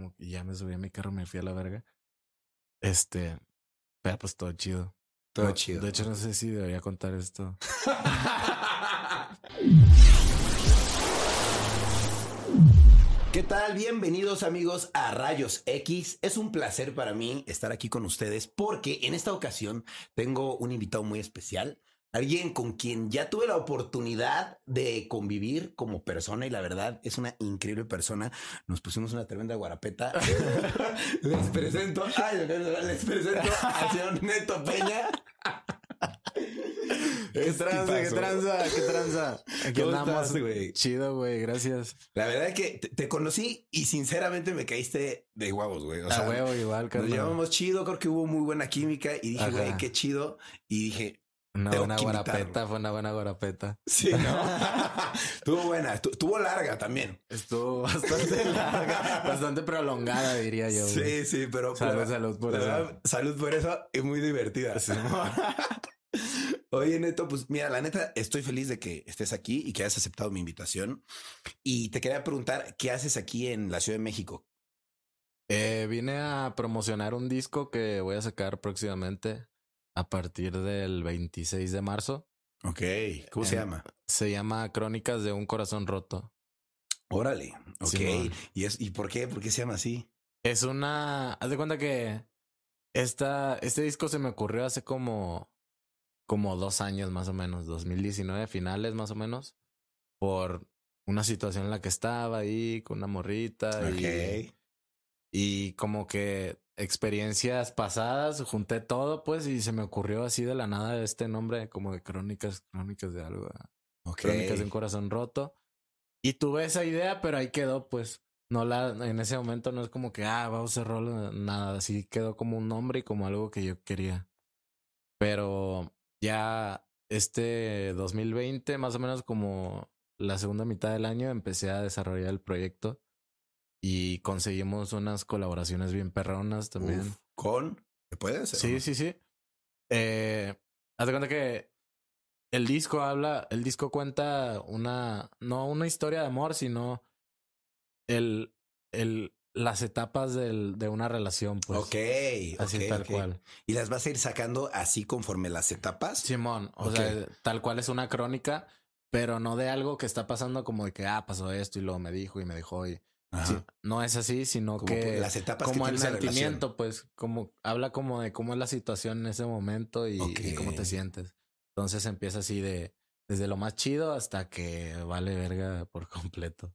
como que ya me subí a mi carro, me fui a la verga. Este, pero pues todo chido. Todo No, chido. De hecho, no sé si debería contar esto. ¿Qué tal? Bienvenidos amigos a Rayos X. Es un placer para mí estar aquí con ustedes porque en esta ocasión tengo un invitado muy especial, alguien con quien ya tuve la oportunidad de convivir como persona y la verdad es una increíble persona. Nos pusimos una tremenda guarapeta. les presento, ay, les presento al señor Neto Peña. ¿Qué tranza, qué tranza, qué tranza? Aquí ¿Cómo andamos. güey? Chido, güey, gracias. La verdad es que te, te conocí y sinceramente me caíste de huevos, güey. O sea, a huevo, igual, Nos carnal. llevamos chido, creo que hubo muy buena química y dije, güey, qué chido. Y dije, Una buena guarapeta, fue una buena guarapeta. sí, ¿no? Estuvo buena, estu- estuvo larga también. Estuvo bastante larga, bastante prolongada, diría yo. güey. Sí, sí, pero. Salud, pero- salud por eso. Salud por eso y muy divertida. Oye, Neto, pues mira, la neta, estoy feliz de que estés aquí y que hayas aceptado mi invitación. Y te quería preguntar, ¿qué haces aquí en la Ciudad de México? Eh, vine a promocionar un disco que voy a sacar próximamente a partir del 26 de marzo. Ok, ¿cómo se llama? Se llama Crónicas de un Corazón Roto. Órale, ok. ¿Y, es, ¿Y por qué? ¿Por qué se llama así? Es una. Haz de cuenta que esta, este disco se me ocurrió hace como. como dos años más o menos, 2019, finales más o menos. Por una situación en la que estaba ahí con una morrita. Y, Ok. Y como que experiencias pasadas, junté todo, pues, y se me ocurrió así de la nada este nombre, como de crónicas, crónicas de algo. Ok. Crónicas de un corazón roto. Y tuve esa idea, pero ahí quedó, pues. No la, en ese momento no es como que, ah, vamos a hacer rol, nada. Así quedó como un nombre y como algo que yo quería. Pero ya este 2020, más o menos como la segunda mitad del año, empecé a desarrollar el proyecto y conseguimos unas colaboraciones bien perronas también. Uf, ¿Con? ¿Se puede hacer? Sí, sí, sí. Eh, haz de cuenta que el disco habla, el disco cuenta una, no una historia de amor, sino el, el, las etapas del, de una relación, pues. ok, Así tal cual. ¿Y las vas a ir sacando así conforme las etapas? Simón, o sea, tal cual es una crónica, pero no de algo que está pasando como de que, ah, pasó esto y luego me dijo y me dejó y. sí, no es así, sino Como que las etapas como que el relación. sentimiento, pues, como habla como de cómo es la situación en ese momento y, y cómo te sientes. Entonces empieza así de desde lo más chido hasta que vale verga por completo.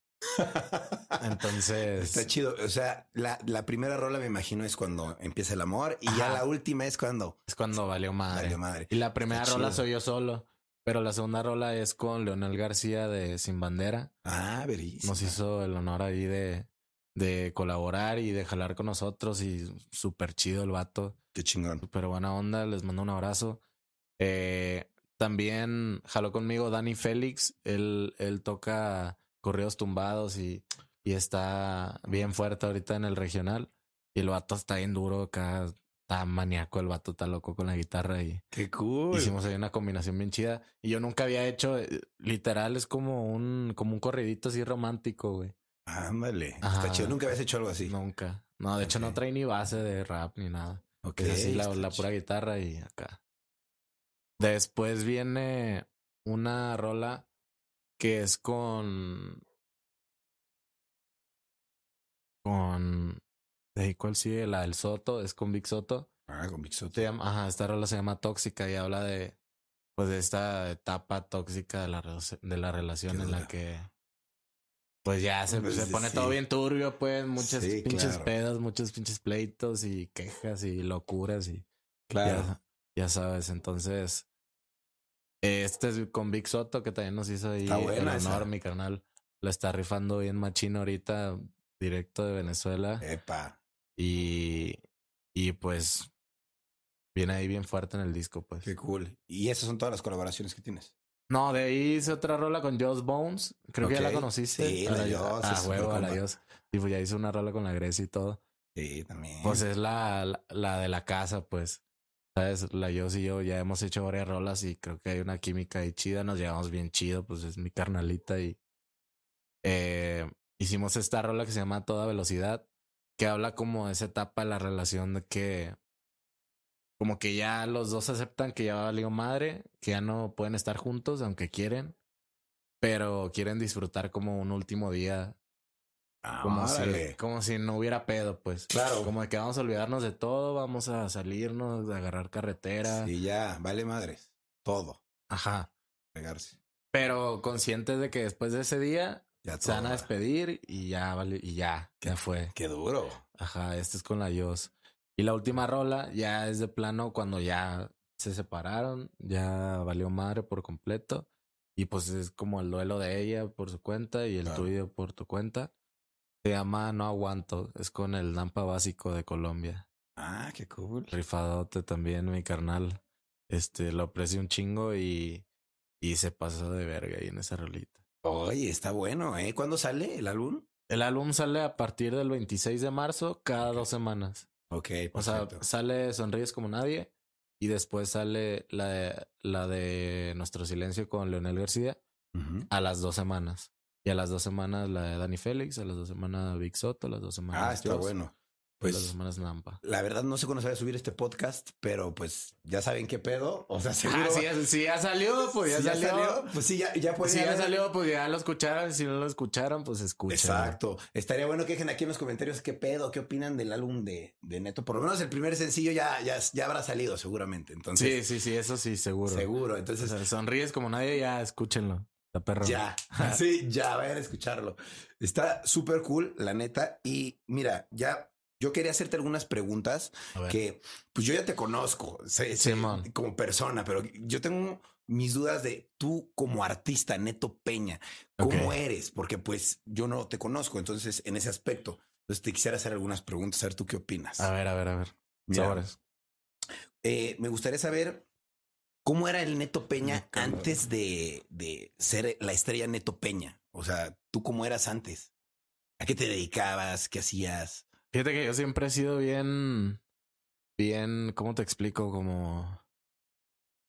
Entonces, Está chido. O sea, la, la primera rola me imagino es cuando empieza el amor y ya la última es cuando es cuando valió madre. valió madre. Y la primera Está rola chido. soy yo solo, pero la segunda rola es con Leonel García de Sin Bandera. Ah, verísimo. Nos hizo el honor ahí de, de colaborar y de jalar con nosotros y súper chido el vato. Qué chingón. Súper buena onda, les mando un abrazo. Eh, también jaló conmigo Dani Félix, él, él toca corridos tumbados y, y está bien fuerte ahorita en el regional. Y el vato está bien duro acá, está maníaco, el vato está loco con la guitarra y Qué cool. hicimos ahí una combinación bien chida. Y yo nunca había hecho, eh, literal, es como un, como un corridito así romántico, güey. Ándale. Está chido. Nunca habías hecho algo así. Nunca. No, de hecho no trae ni base de rap ni nada. Ok, Es así la, la pura guitarra y acá. Después viene una rola que es con. Con. ¿De cuál sigue? La del Soto, es con Big Soto. Ah, con Big Soto. Se llama, ajá, esta rola se llama Tóxica y habla de. Pues de esta etapa tóxica de la, de la relación en la que. Pues ya se, Pues, se pone sí. todo bien turbio, pues, muchas Sí, pinches claro. pedas, muchos pinches pleitos y quejas y locuras y Claro. ya, ya sabes, entonces. Este es con Big Soto, que también nos hizo ahí el honor, mi carnal. La está rifando bien machino ahorita, directo de Venezuela. Epa. Y, y pues viene ahí bien fuerte en el disco, pues. Qué cool. Y esas son todas las colaboraciones que tienes. No, de ahí hice otra rola con Joss Bones. Creo que ya la conociste. Sí, la Joss, Ah, huevo, a la. Joss. Y pues ya hice una rola con la Grecia y todo. Sí, también. Pues es la, la, la de la casa, pues. ¿Sabes? La Joss y yo ya hemos hecho varias rolas y creo que hay una química ahí chida. Nos llevamos bien chido, pues es mi carnalita y... eh, hicimos esta rola que se llama Toda Velocidad. Que habla como de esa etapa de la relación de que como que ya los dos aceptan que ya valió madre, que ya no pueden estar juntos aunque quieren, pero quieren disfrutar como un último día Ah, como si, como si no hubiera pedo, pues. Claro. Como de que vamos a olvidarnos de todo, vamos a salirnos, a agarrar carretera. Sí, ya, vale madres. Todo. Ajá. Pegarse. Pero conscientes de que después de ese día Ya se van a despedir y ya vale, y ya, ya fue. Qué duro. Ajá, este es con la Dios. Y la última rola ya es de plano cuando ya se separaron, ya valió madre por completo. Y pues es como el duelo de ella por su cuenta y el Claro. tuyo por tu cuenta. Se llama No Aguanto, es con el Nampa básico de Colombia. Ah, qué cool. Rifadote también, mi carnal. Este, lo aprecio un chingo y, y se pasó de verga ahí en esa rolita. Oye, está bueno, ¿eh? ¿Cuándo sale el álbum? El álbum sale a partir del 26 de marzo, cada dos semanas. Ok, O sea, perfecto. sale Sonríes como nadie y después sale la de, la de Nuestro Silencio con Leonel García a las dos semanas. Y a las dos semanas la de Dani Félix, a las dos semanas Vic Soto, a las dos semanas. Ah, está Dios, bueno. Las Pues dos semanas Nampa. la verdad no sé cuándo se va a subir este podcast, pero pues ya saben qué pedo. O sea, seguro. Ah, sí, ya- sí, ya salió, pues ya si salió. Pues sí, ya, ya pueden si ya salió, pues ya lo escucharon. Si no lo escucharon, pues escuchen. Exacto. Estaría bueno que dejen aquí en los comentarios qué pedo, qué opinan del álbum de, de Neto. Por lo menos el primer sencillo ya, ya, ya habrá salido seguramente. Sí, Entonces, sí, sí, eso sí, seguro. seguro. O Entonces, sea, sonríes como nadie, ya escúchenlo. Está perro. ya. Sí, ya, vayan a escucharlo. Está súper cool, la neta. Y mira, ya yo quería hacerte algunas preguntas que, pues yo ya te conozco sé- sé Simón. como persona, pero yo tengo mis dudas de tú como artista, Neto Peña, ¿cómo eres? Porque pues yo no te conozco, entonces en ese aspecto. Entonces te quisiera hacer algunas preguntas, a ver tú qué opinas. A ver, a ver, a ver. Mira, eh, me gustaría saber cómo era el Neto Peña antes de, de ser la estrella Neto Peña. O sea, ¿tú cómo eras antes? ¿A qué te dedicabas? ¿Qué hacías? Fíjate que yo siempre he sido bien, bien, ¿cómo te explico? Como,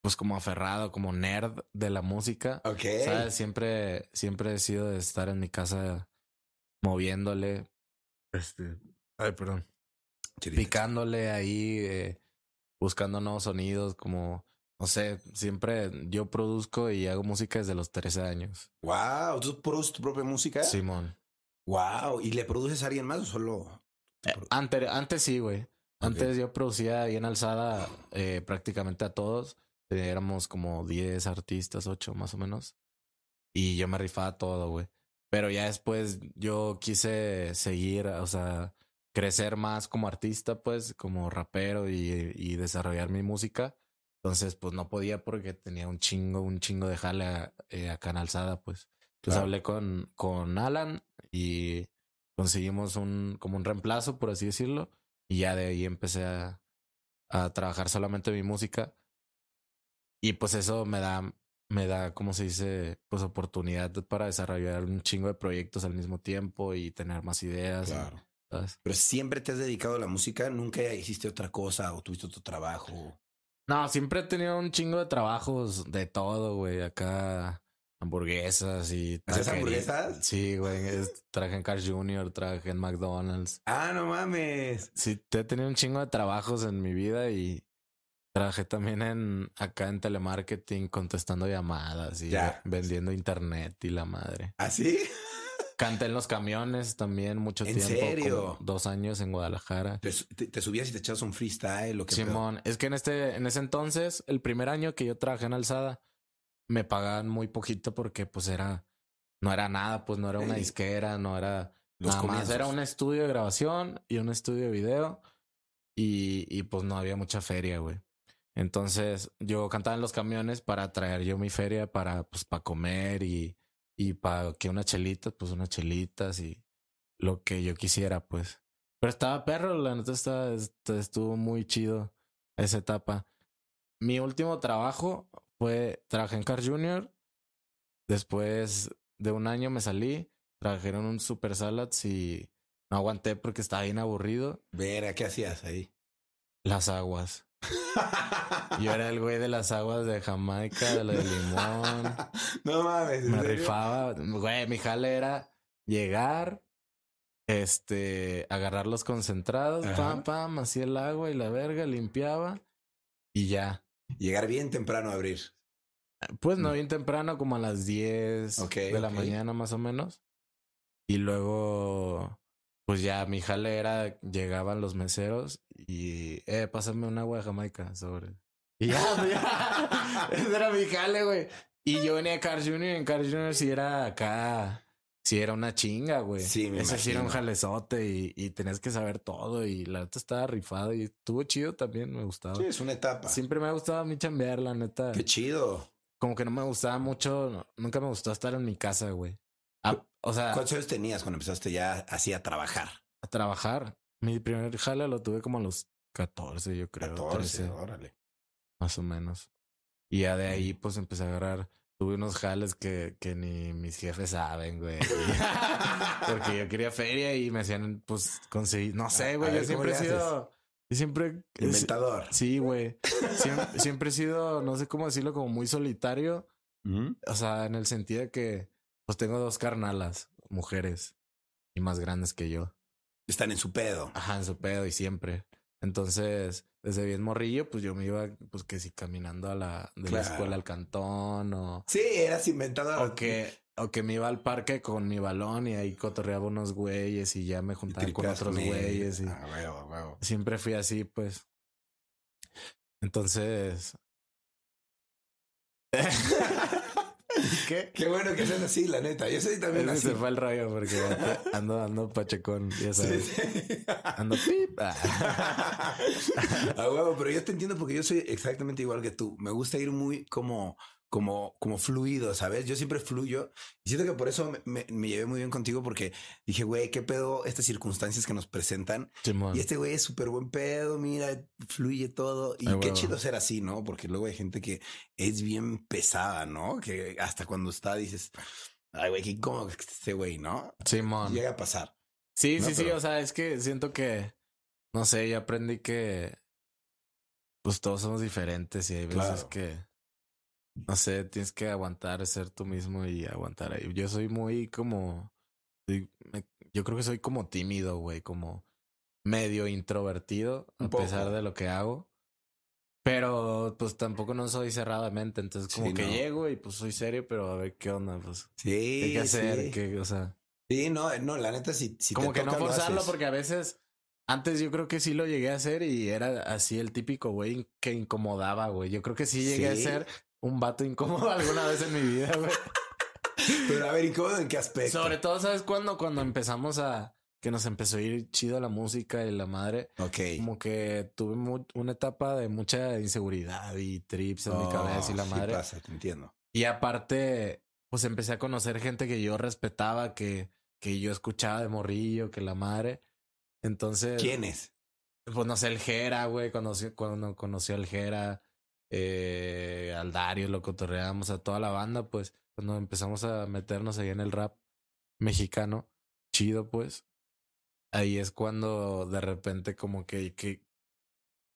pues como aferrado, como nerd de la música. Ok. ¿Sabes? Siempre, siempre he sido de estar en mi casa moviéndole, este, ay, perdón, Chirita. picándole ahí, eh, buscando nuevos sonidos, como, no sé, siempre yo produzco y hago música desde los 13 años. Wow, ¿tú produces tu propia música? Simón. Wow, ¿y le produces a alguien más o solo? Eh, produ- ante- antes sí, güey. Antes yo producía ahí en Alzada eh, prácticamente a todos. Eh, éramos como 10 artistas, 8 más o menos. Y yo me rifaba todo, güey. Pero ya después yo quise seguir, o sea, crecer más como artista, pues, como rapero y, y desarrollar mi música. Entonces, pues no podía porque tenía un chingo, un chingo de jale a- eh, acá en Alzada, pues. Entonces Claro. hablé con, con Alan y conseguimos un, como un reemplazo, por así decirlo. Y ya de ahí empecé a, a trabajar solamente mi música. Y pues eso me da, me da, ¿cómo se dice? Pues oportunidad para desarrollar un chingo de proyectos al mismo tiempo y tener más ideas. Claro. ¿sabes? Pero siempre te has dedicado a la música, nunca hiciste otra cosa o tuviste otro trabajo. No, siempre he tenido un chingo de trabajos de todo, güey. Acá hamburguesas y... ¿Haces hamburguesas? Sí, güey. es- Trabajé en Cars Jr., trabajé en McDonald's. Ah, no mames. Sí, te he tenido un chingo de trabajos en mi vida y trabajé también en acá en telemarketing contestando llamadas y Ya. vendiendo internet y la madre. ¿Así? Canté en los camiones también mucho ¿En tiempo. serio? como dos años en Guadalajara. ¿Te, subías y te echabas un freestyle o qué pedo? Simón, es que en este, en ese entonces, el primer año que yo trabajé en Alzada, me pagaban muy poquito porque pues era, no era nada, pues no era una disquera, no era Los nada más, comienzos. era un estudio de grabación y un estudio de video y, y pues no había mucha feria, güey. Entonces yo cantaba en los camiones para traer yo mi feria para pues para comer y, y para que unas chelitas, pues unas chelitas y lo que yo quisiera, pues. Pero estaba perro, la neta estaba, est- estuvo muy chido esa etapa. Mi último trabajo fue, trabajé en Car Junior. Después de un año me salí, trabajé en un Super Salads y no aguanté porque estaba bien aburrido. Vera, ¿qué hacías ahí? Las aguas. Yo era el güey de las aguas de Jamaica, de la de limón. no mames. ¿en Me serio? rifaba. Güey, mi jale era llegar, este, agarrar los concentrados, Ajá. pam, pam, hacía el agua y la verga, limpiaba y ya. Llegar bien temprano a abrir. Pues no Mm. bien temprano, como a las 10 Ok, de la mañana más o menos. Y luego, pues ya mi jale era, llegaban los meseros y, eh, pásame un agua de Jamaica sobre. Y ya, pues, ya. ese era mi jale, güey. Y yo venía a Carl Jr. y en Carl Jr. sí era acá, sí era una chinga, güey. Sí, me Ese sí era un jalezote y, y tenías que saber todo y la neta estaba rifado y estuvo chido también, me gustaba. Sí, es una etapa. Siempre me ha gustado a mí chambear, la neta Qué chido. como que no me gustaba mucho, nunca me gustó estar en mi casa, güey. A- o sea, ¿Cuántos años tenías cuando empezaste ya así a trabajar? a trabajar. Mi primer jale lo tuve como a los 14, yo creo. 14, 13, órale. más o menos. Y ya de ahí, pues empecé a agarrar. Tuve unos jales que, que ni mis jefes saben, güey. Porque yo quería feria y me hacían, pues, conseguir. No sé, güey. Yo ver, ¿cómo siempre he sido. Yo siempre. Inventador. Sí, güey. Siempre, siempre he sido, no sé cómo decirlo, como muy solitario. O sea, en el sentido de que pues tengo dos carnalas, mujeres, y más grandes que yo. Están en su pedo. Ajá, en su pedo y siempre. Entonces, desde bien morrillo, pues yo me iba, pues que si caminando a la, de Claro. la escuela al cantón o, Sí, eras inventador. o que, o que me iba al parque con mi balón y ahí cotorreaba unos güeyes y ya me juntaba con otros güeyes y Ah, huevo, huevo. siempre fui así, pues. Entonces. ¿Qué? Qué bueno que seas así, la neta. Yo soy también así. se fue el rollo porque ando, ando pachecón, ya Sí, sabes. sí. Ando pip. Ah. A huevo, pero yo te entiendo porque yo soy exactamente igual que tú. Me gusta ir muy como, como, como fluido, ¿sabes? Yo siempre fluyo y siento que por eso me, me- me llevé muy bien contigo porque dije, güey, qué pedo estas circunstancias que nos presentan. Y este güey es súper buen pedo, mira, fluye todo. Y Ay, qué chido ser así, ¿no? Porque luego hay gente que es bien pesada, ¿no? Que hasta cuando está dices, ay, güey, qué incómodo que este güey, ¿no? Simón. Llega a pasar. Sí, No, sí, sí. O sea, es que siento que, no sé, yo aprendí que, pues todos somos diferentes y hay veces Claro. que, no sé, tienes que aguantar, ser tú mismo y aguantar ahí. Yo soy muy como, yo creo que soy como tímido, güey, como medio introvertido a Un pesar poco. de lo que hago. Pero pues tampoco no soy cerrado de mente, entonces como Sí, que no. llego y pues soy serio, pero a ver qué onda, pues Sí, qué hay que hacer, sí. qué, o sea, Sí, no, no, la neta, si, si como te que no toca, lo forzarlo porque a veces antes yo creo que sí lo llegué a hacer y era así el típico güey que incomodaba, güey. Yo creo que sí llegué ¿Sí? a ser un vato incómodo alguna vez en mi vida, güey. Pero a ver, ¿incómodo en qué aspecto? Sobre todo, ¿sabes cuándo? Cuando empezamos a que nos empezó a ir chido la música y la madre, Ok. como que tuve una etapa de mucha inseguridad y trips en mi Oh, cabeza y la sí madre. pasa, te entiendo. Y aparte, pues empecé a conocer gente que yo respetaba, que, que yo escuchaba de morrillo, que la madre. Entonces, ¿Quién es? pues no sé, el Jera, güey, conoció, cuando conoció al Jera, eh, al Dario, lo cotorreamos a toda la banda, pues cuando empezamos a meternos ahí en el rap mexicano, chido, pues. Ahí es cuando de repente como que, que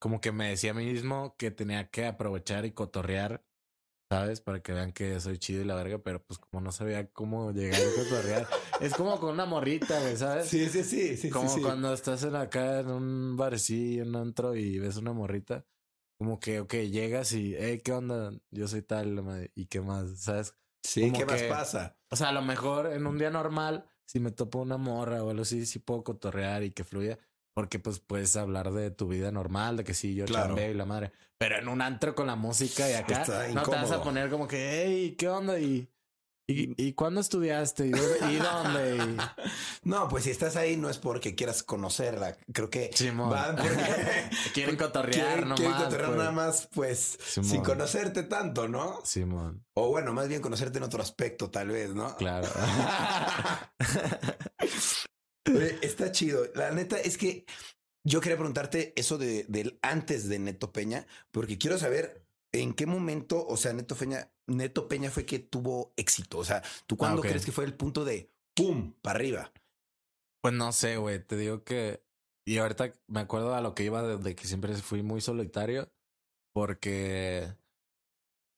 como que me decía a mí mismo que tenía que aprovechar y cotorrear, ¿sabes? Para que vean que soy chido y la verga, pero pues como no sabía cómo llegar y cotorrear. es como con una morrita, güey, ¿sabes? Sí, sí, sí, sí. Como sí, sí. cuando estás en acá en un barcillo, en un antro y ves una morrita. Como que, ok, llegas y, hey, ¿qué onda? Yo soy tal, madre, ¿y qué más? ¿Sabes? Sí, como ¿qué más pasa? O sea, a lo mejor en un día normal, si me topo una morra o algo así, sí puedo cotorrear y que fluya. Porque pues puedes hablar de tu vida normal, de que sí, yo Claro. chambeo y la madre. Pero en un antro con la música y acá, Está no te vas a poner como que, hey, ¿qué onda? ¿Y, y, y cuándo estudiaste? ¿Y dónde? ¿Y dónde? Y- No, pues si estás ahí no es porque quieras conocerla. Creo que van porque Quieren cotorrear nomás. quieren cotorrear pues. nada más, pues, sin conocerte tanto, ¿no? Simón, O bueno, más bien conocerte en otro aspecto, tal vez, ¿no? claro. Está chido. La neta es que yo quería preguntarte eso de, del antes de Neto Peña, porque quiero saber en qué momento, o sea, Neto Peña, Neto Peña fue que tuvo éxito. O sea, ¿tú cuándo ok. crees que fue el punto de pum para arriba? Pues no sé, güey. Te digo que. Y ahorita me acuerdo a lo que iba de, de que siempre fui muy solitario. Porque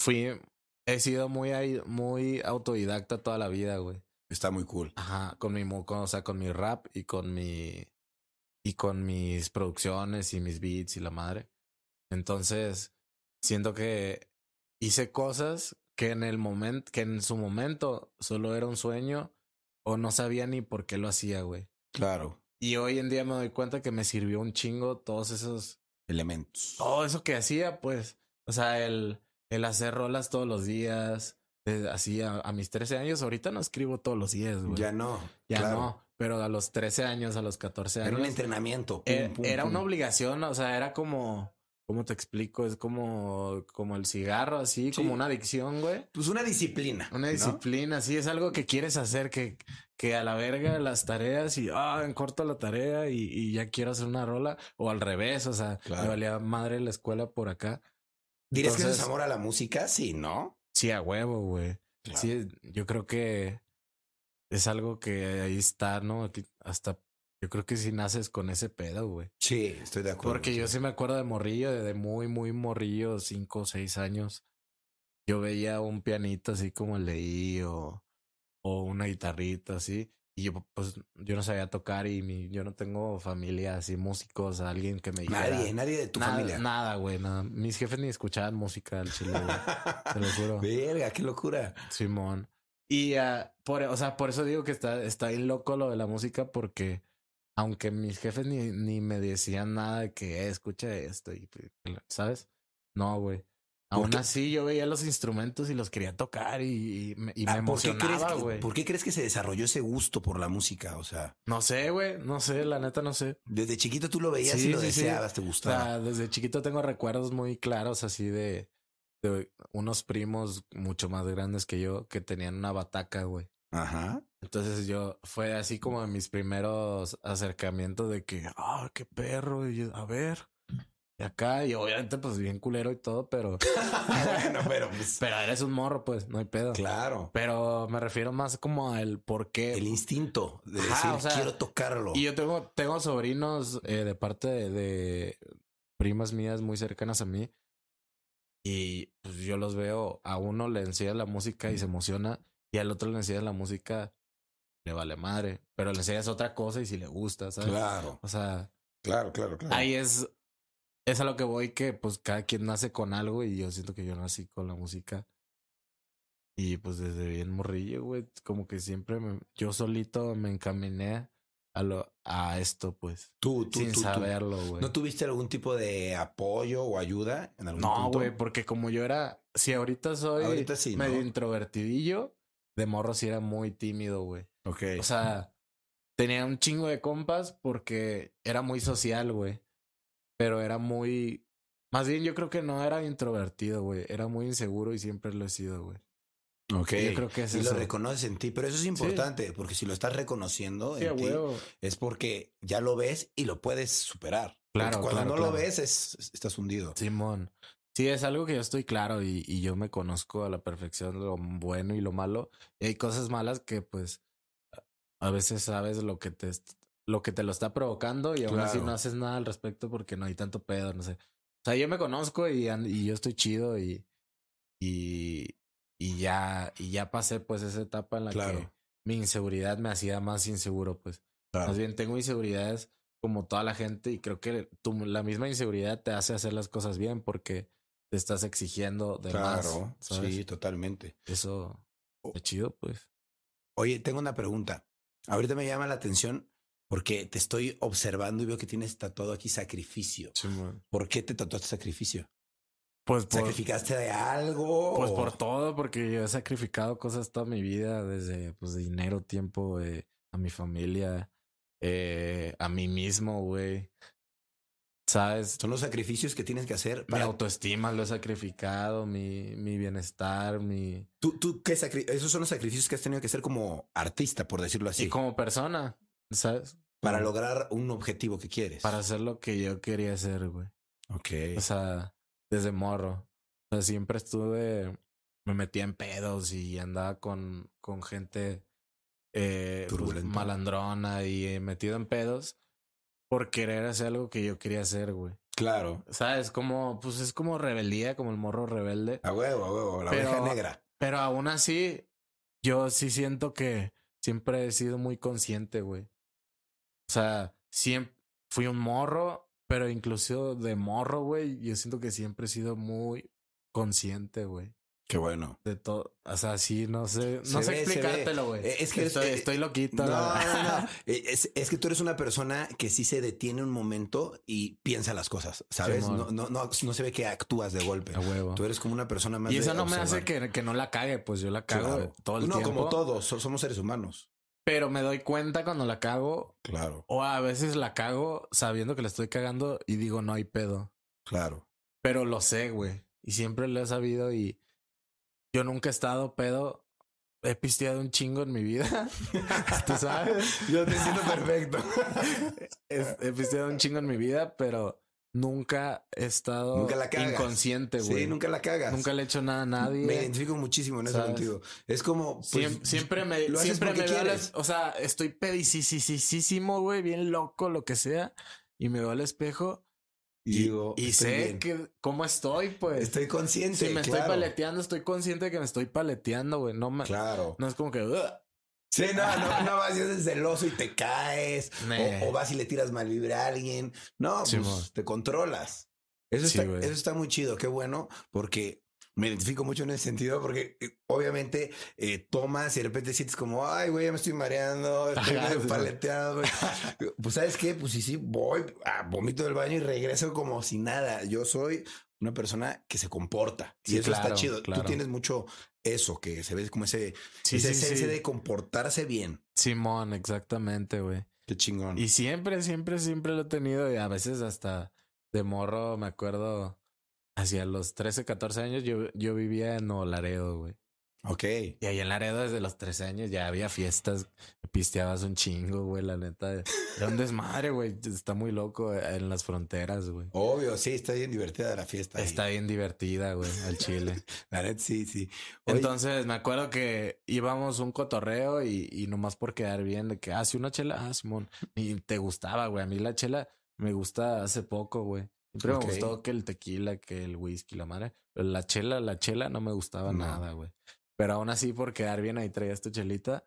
fui. He sido muy, muy autodidacta toda la vida, güey. Está muy cool. Ajá, con mi, con- o sea, con mi rap y con mi, y con mis producciones y mis beats y la madre. Entonces, siento que hice cosas que en el momento, que en su momento solo era un sueño o no sabía ni por qué lo hacía, güey. Claro. Y hoy en día me doy cuenta que me sirvió un chingo todos esos, Elementos. todo eso que hacía, pues. O sea, el, el hacer rolas todos los días. eh, Así a, a mis 13 años, ahorita no escribo todos los días, güey. Ya no. Ya claro. no, pero a los 13 años, a los 14 Era años. un entrenamiento. pum, eh, pum, era pum. una obligación, o sea, era como, ¿cómo te explico? Es como, como el cigarro, así, Sí. como una adicción, güey. Pues una disciplina. Una ¿no? disciplina, sí, es algo que quieres hacer, que, que a la verga las tareas y, ah, en corto la tarea y, y ya quiero hacer una rola, o al revés, o sea, Claro. me valía madre la escuela por acá. ¿Dirías que eso es amor a la música? Sí, ¿no? Sí, a huevo, güey. Claro. Sí, yo creo que es algo que ahí está, ¿no? Que hasta yo creo que si naces con ese pedo, güey. Sí, estoy de acuerdo. Porque yo sí me acuerdo de morrillo, de, muy, muy morrillo, cinco o seis años. Yo veía un pianito así como leí o, o una guitarrita así. Y yo, pues, yo no sabía tocar y mi, yo no tengo familia así, músicos, alguien que me dijera. Nadie, nadie de tu nada, familia. Nada, güey, nada. Mis jefes ni escuchaban música al chile, güey. Te lo juro. Verga, qué locura. Simón. Y ah, por, o sea, por eso digo que está, está bien loco lo de la música, porque aunque mis jefes ni, ni me decían nada de que "Eh, escucha esto, y, ¿sabes? No, güey. ¿Por Aún qué? así yo veía los instrumentos y los quería tocar y, y me, y Ah, ¿por, qué crees emocionaba, que, güey. ¿Por qué crees que se desarrolló ese gusto por la música? O sea, No sé, güey, no sé, la neta no sé. desde chiquito tú lo veías Sí, y lo sí, sí. deseabas, te O gustaba. sea, desde chiquito tengo recuerdos muy claros así de, de unos primos mucho más grandes que yo que tenían una bataca, güey. Ajá. Entonces yo fue así como mis primeros acercamientos de que, ah, qué perro, y yo, a ver, y acá, y obviamente pues bien culero y todo, pero, bueno, pero pues, pero eres un morro, pues, no hay pedo. claro. Pero me refiero más como al por qué. El instinto de Ajá, decir, o sea, quiero tocarlo. Y yo tengo, tengo sobrinos eh, de parte de, de primas mías muy cercanas a mí. Y pues yo los veo, a uno le enseña la música y se emociona, y al otro le enseña la música, le vale madre. Pero le enseñas otra cosa y si le gusta, ¿sabes? Claro, O sea, claro, claro, claro. ahí es, es a lo que voy que pues cada quien nace con algo y yo siento que yo nací con la música. Y pues desde bien morrillo, güey, como que siempre me- yo solito me encaminé a lo, a esto, pues, tú, tú, sin tú, saberlo, güey. ¿No tuviste algún tipo de apoyo o ayuda en algún No, güey, porque como yo era, si ahorita soy Ahorita sí, ¿no? medio introvertidillo, de morro sí era muy tímido, güey. Ok. O sea, tenía un chingo de compas porque era muy social, güey. Pero era muy. Más bien, yo creo que no era introvertido, güey. Era muy inseguro y siempre lo he sido, güey. ok. Yo creo que es y eso. lo reconoces en ti, pero eso es importante, porque si lo estás reconociendo Sí, en ti, es porque ya lo ves y lo puedes superar. Claro, Porque cuando claro, no lo ves, es, es- estás hundido. Simón. Sí, es algo que yo estoy claro y, y yo me conozco a la perfección lo bueno y lo malo. Y hay cosas malas que, pues, a veces sabes lo que te, lo que te lo está provocando y aún así no haces nada al respecto porque no hay tanto pedo, no sé. O sea, yo me conozco y, y yo estoy chido y, y, y ya, y ya pasé pues esa etapa en la Claro. que mi inseguridad me hacía más inseguro, pues. Claro. Más bien tengo inseguridades como toda la gente y creo que tu, la misma inseguridad te hace hacer las cosas bien porque te estás exigiendo de más. Claro, sí, totalmente. Eso es chido, pues. Oye, tengo una pregunta. Ahorita me llama la atención porque te estoy observando y veo que tienes tatuado aquí sacrificio. ¿Por qué te tatuaste sacrificio? Pues por, ¿Sacrificaste de algo? pues o- por todo, porque yo he sacrificado cosas toda mi vida, desde pues dinero, tiempo, eh, a mi familia, eh, a mí mismo, güey. ¿Sabes? Son los sacrificios que tienes que hacer Mi para autoestima lo he sacrificado, mi, mi bienestar, mi... ¿Tú, tú qué sacri- Esos son los sacrificios que has tenido que hacer como artista, por decirlo así, Y como persona, ¿sabes? para Como- lograr un objetivo que quieres. Para hacer lo que yo quería hacer, güey. Ok. O sea, desde morro. O sea, siempre estuve, me metía en pedos y andaba con, con gente eh, pues, malandrona y metido en pedos por querer hacer algo que yo quería hacer, güey. Claro. ¿Sabes? Como, pues es como rebeldía, como el morro rebelde. A huevo, a huevo. La Pero- oveja negra. Pero aún así, yo sí siento que siempre he sido muy consciente, güey. O sea, siempre fui un morro, pero incluso de morro, güey, yo siento que siempre he sido muy consciente, güey. Qué bueno. De todo. O sea, sí, no sé. Se No sé ve, se explicártelo, güey. Es que estoy, eh, estoy loquito. No, no, no. Eh, Es, es que tú eres una persona que sí se detiene un momento y piensa las cosas, ¿sabes? No, no, no, no se ve que actúas de golpe. A huevo. Tú eres como una persona más Y de eso no me hace que, que no la cague, pues yo la cago Claro. todo el no, tiempo. como todos, so- somos seres humanos. Pero me doy cuenta cuando la cago. Claro, O a veces la cago sabiendo que la estoy cagando y digo, no hay pedo. claro. Pero lo sé, güey. Y siempre lo he sabido y yo nunca he estado pedo. He pisteado un chingo en mi vida. Tú sabes. Yo te entiendo perfecto. He pisteado un chingo en mi vida, pero nunca he estado Nunca la cagas. inconsciente, güey. sí, nunca la cagas. Nunca le he hecho nada a nadie. Me identifico muchísimo en ese ¿Sabes? sentido. Es como. pues, Siem- siempre me, lo siempre me veo, o sea, estoy pedicísimo, güey, bien loco, lo que sea, y me veo al espejo Y digo, y estoy sé bien. que cómo estoy, pues. Estoy consciente. si me estoy paleteando, estoy consciente de que me estoy paleteando, güey. No me, Claro. no es como que, "Ugh". Sí, no, no, no vas y haces celoso y te caes. O, o vas y le tiras mal vibra a alguien. No, Sí, pues te controlas. Eso, Sí, está, eso está muy chido, qué bueno, porque me identifico mucho en ese sentido, porque eh, obviamente eh, tomas y de repente sientes como, ay, güey, ya me estoy mareando, estoy Ajá, medio paleteado. güey". pues, ¿sabes qué? Pues sí, sí, voy, a vomito del baño y regreso como si nada. Yo soy una persona que se comporta y Sí, eso está chido. claro. Tú tienes mucho eso, que se ve como ese, Sí, sí. esencia de comportarse bien. Simón, exactamente, güey. Qué chingón. Y siempre, siempre, siempre lo he tenido y a veces hasta de morro, me acuerdo, hacia los 13, 14 años, yo, yo vivía en Nuevo Laredo, güey. ok. Y ahí en Laredo desde los 13 años ya había fiestas, pisteabas un chingo, güey, la neta. Era un desmadre, güey. Está muy loco eh, en las fronteras, güey. Obvio, sí, está bien divertida la fiesta. ahí. Está bien divertida, güey, al chile. La neta, sí, sí. Oye, Entonces me acuerdo que íbamos un cotorreo y, y nomás por quedar bien, de que, ah, sí, una chela, ah, Simón. Y te gustaba, güey. A mí la chela me gusta hace poco, güey. Siempre me gustó que el tequila, que el whisky, la madre. Pero la chela, la chela no me gustaba No. nada, güey. Pero aún así, por quedar bien, ahí traías tu chelita.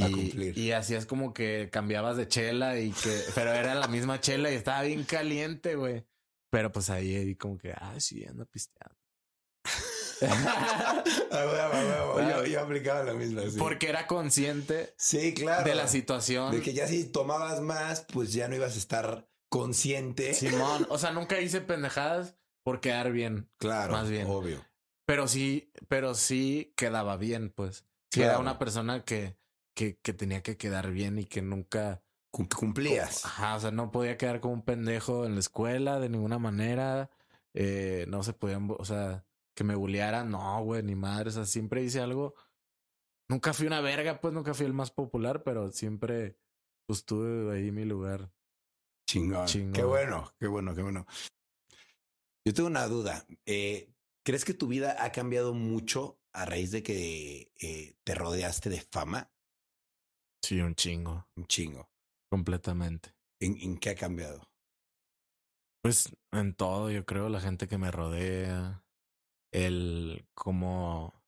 A Y, cumplir. y hacías como que cambiabas de chela y que, pero era la misma chela y estaba bien caliente, güey. Pero pues ahí, como que, ah, sí, anda pisteando. a a. Yo, yo aplicaba lo mismo. Sí. Porque era consciente Sí, claro. de la situación. De que ya si tomabas más, pues ya no ibas a estar consciente. Simón, o sea, nunca hice pendejadas por quedar bien, Claro, Más bien. obvio. pero sí, pero sí quedaba bien, pues. Sí Claro. era una persona que, que, que tenía que quedar bien y que nunca, Cum- Cumplías. ajá, o sea, no podía quedar como un pendejo en la escuela de ninguna manera, eh, no se podían, o sea, que me bullearan, no, güey, ni madre, o sea, siempre hice algo, nunca fui una verga, pues nunca fui el más popular, pero siempre, pues tuve ahí mi lugar. Chingón. Chingón. Qué bueno, qué bueno, qué bueno. Yo tengo una duda. Eh, ¿Crees que tu vida ha cambiado mucho a raíz de que eh, te rodeaste de fama? Sí, un chingo, Un chingo. completamente. ¿En, en qué ha cambiado? Pues en todo, yo creo, la gente que me rodea, el cómo,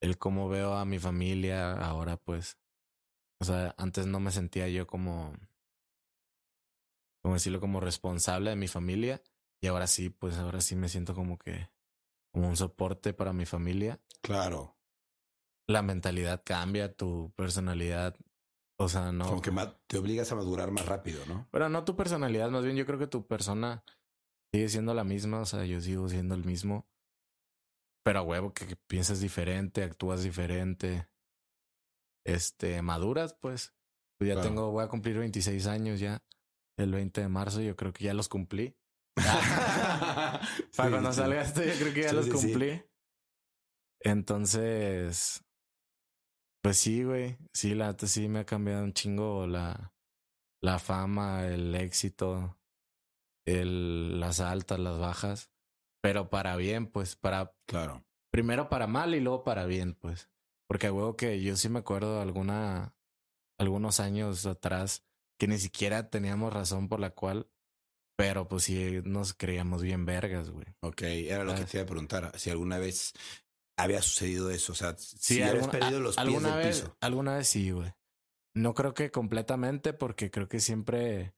el cómo veo a mi familia ahora, pues, o sea, antes no me sentía yo como, como decirlo, como responsable de mi familia y ahora sí, pues ahora sí me siento como que, como un soporte para mi familia. Claro. La mentalidad cambia, tu personalidad, o sea, no. Como que te obligas a madurar más rápido, ¿no? Pero no tu personalidad, más bien yo creo que tu persona sigue siendo la misma, o sea, yo sigo siendo el mismo. Pero a huevo que, que piensas diferente, actúas diferente. Este, maduras, pues. Pues ya Claro. tengo, voy a cumplir 26 años ya. El 20 de marzo, yo creo que ya los cumplí. Para cuando sí. salga esto, yo creo que ya Sí, los cumplí. Entonces, pues sí, güey. Sí, la sí me ha cambiado un chingo la, la fama, el éxito, el, las altas, las bajas. Pero para bien, pues, para Claro. primero para mal y luego para bien, pues. Porque huevo que yo sí me acuerdo alguna, algunos años atrás que ni siquiera teníamos razón por la cual, pero pues sí nos creíamos bien vergas, güey. Ok, era lo que te iba a preguntar. Si alguna vez había sucedido eso. O sea, Sí, si habías perdido los pies del vez, piso. Alguna vez sí, güey. No creo que completamente, porque creo que siempre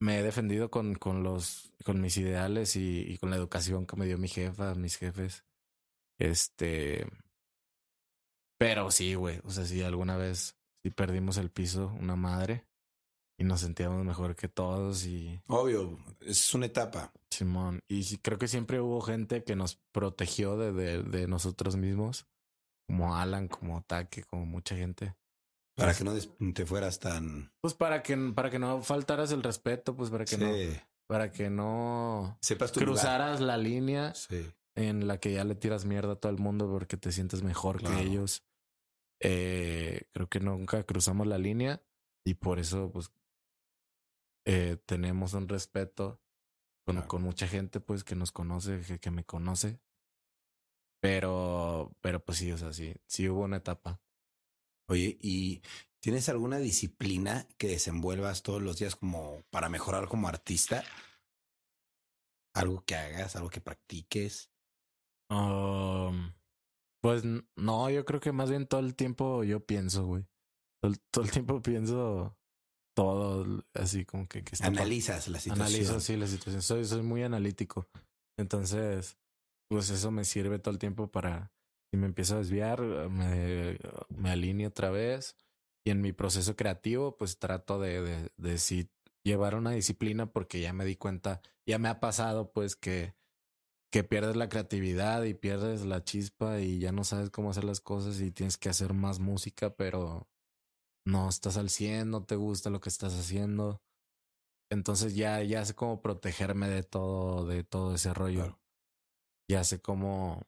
me he defendido con, con los, con mis ideales y, y con la educación que me dio mi jefa, mis jefes. Este. Pero sí, güey. O sea, sí, alguna vez sí perdimos el piso, una madre. Y nos sentíamos mejor que todos y Obvio, es una etapa. Simón. Y creo que siempre hubo gente que nos protegió de, de, de nosotros mismos. Como Alan, como Taque, como mucha gente. Para Es- que no te fueras tan. Pues para que, para que no faltaras el respeto, pues para que no, Sí. para que no Sepas tu lugar. cruzaras la línea Sí. en la que ya le tiras mierda a todo el mundo porque te sientes mejor Claro. que ellos. Eh, creo que nunca cruzamos la línea y por eso, pues, eh, tenemos un respeto con, Claro. con mucha gente, pues, que nos conoce, que, que me conoce. Pero, pero pues sí, o sea, sí, sí hubo una etapa. Oye, ¿y tienes alguna disciplina que desenvuelvas todos los días como para mejorar como artista? Algo que hagas, algo que practiques. Um, pues no, yo creo que más bien todo el tiempo yo pienso, güey. Todo, todo el tiempo pienso todo, así como que, que está Analizas la situación. Analizo así la situación. Soy, soy muy analítico. Entonces, pues eso me sirve todo el tiempo para, si me empiezo a desviar, me, me alineo otra vez. Y en mi proceso creativo, pues trato de, de, de sí llevar una disciplina porque ya me di cuenta, ya me ha pasado pues que, que pierdes la creatividad y pierdes la chispa y ya no sabes cómo hacer las cosas y tienes que hacer más música, pero no estás al 100, no te gusta lo que estás haciendo. Entonces ya, ya sé cómo protegerme de todo, de todo ese rollo. Claro. Ya sé cómo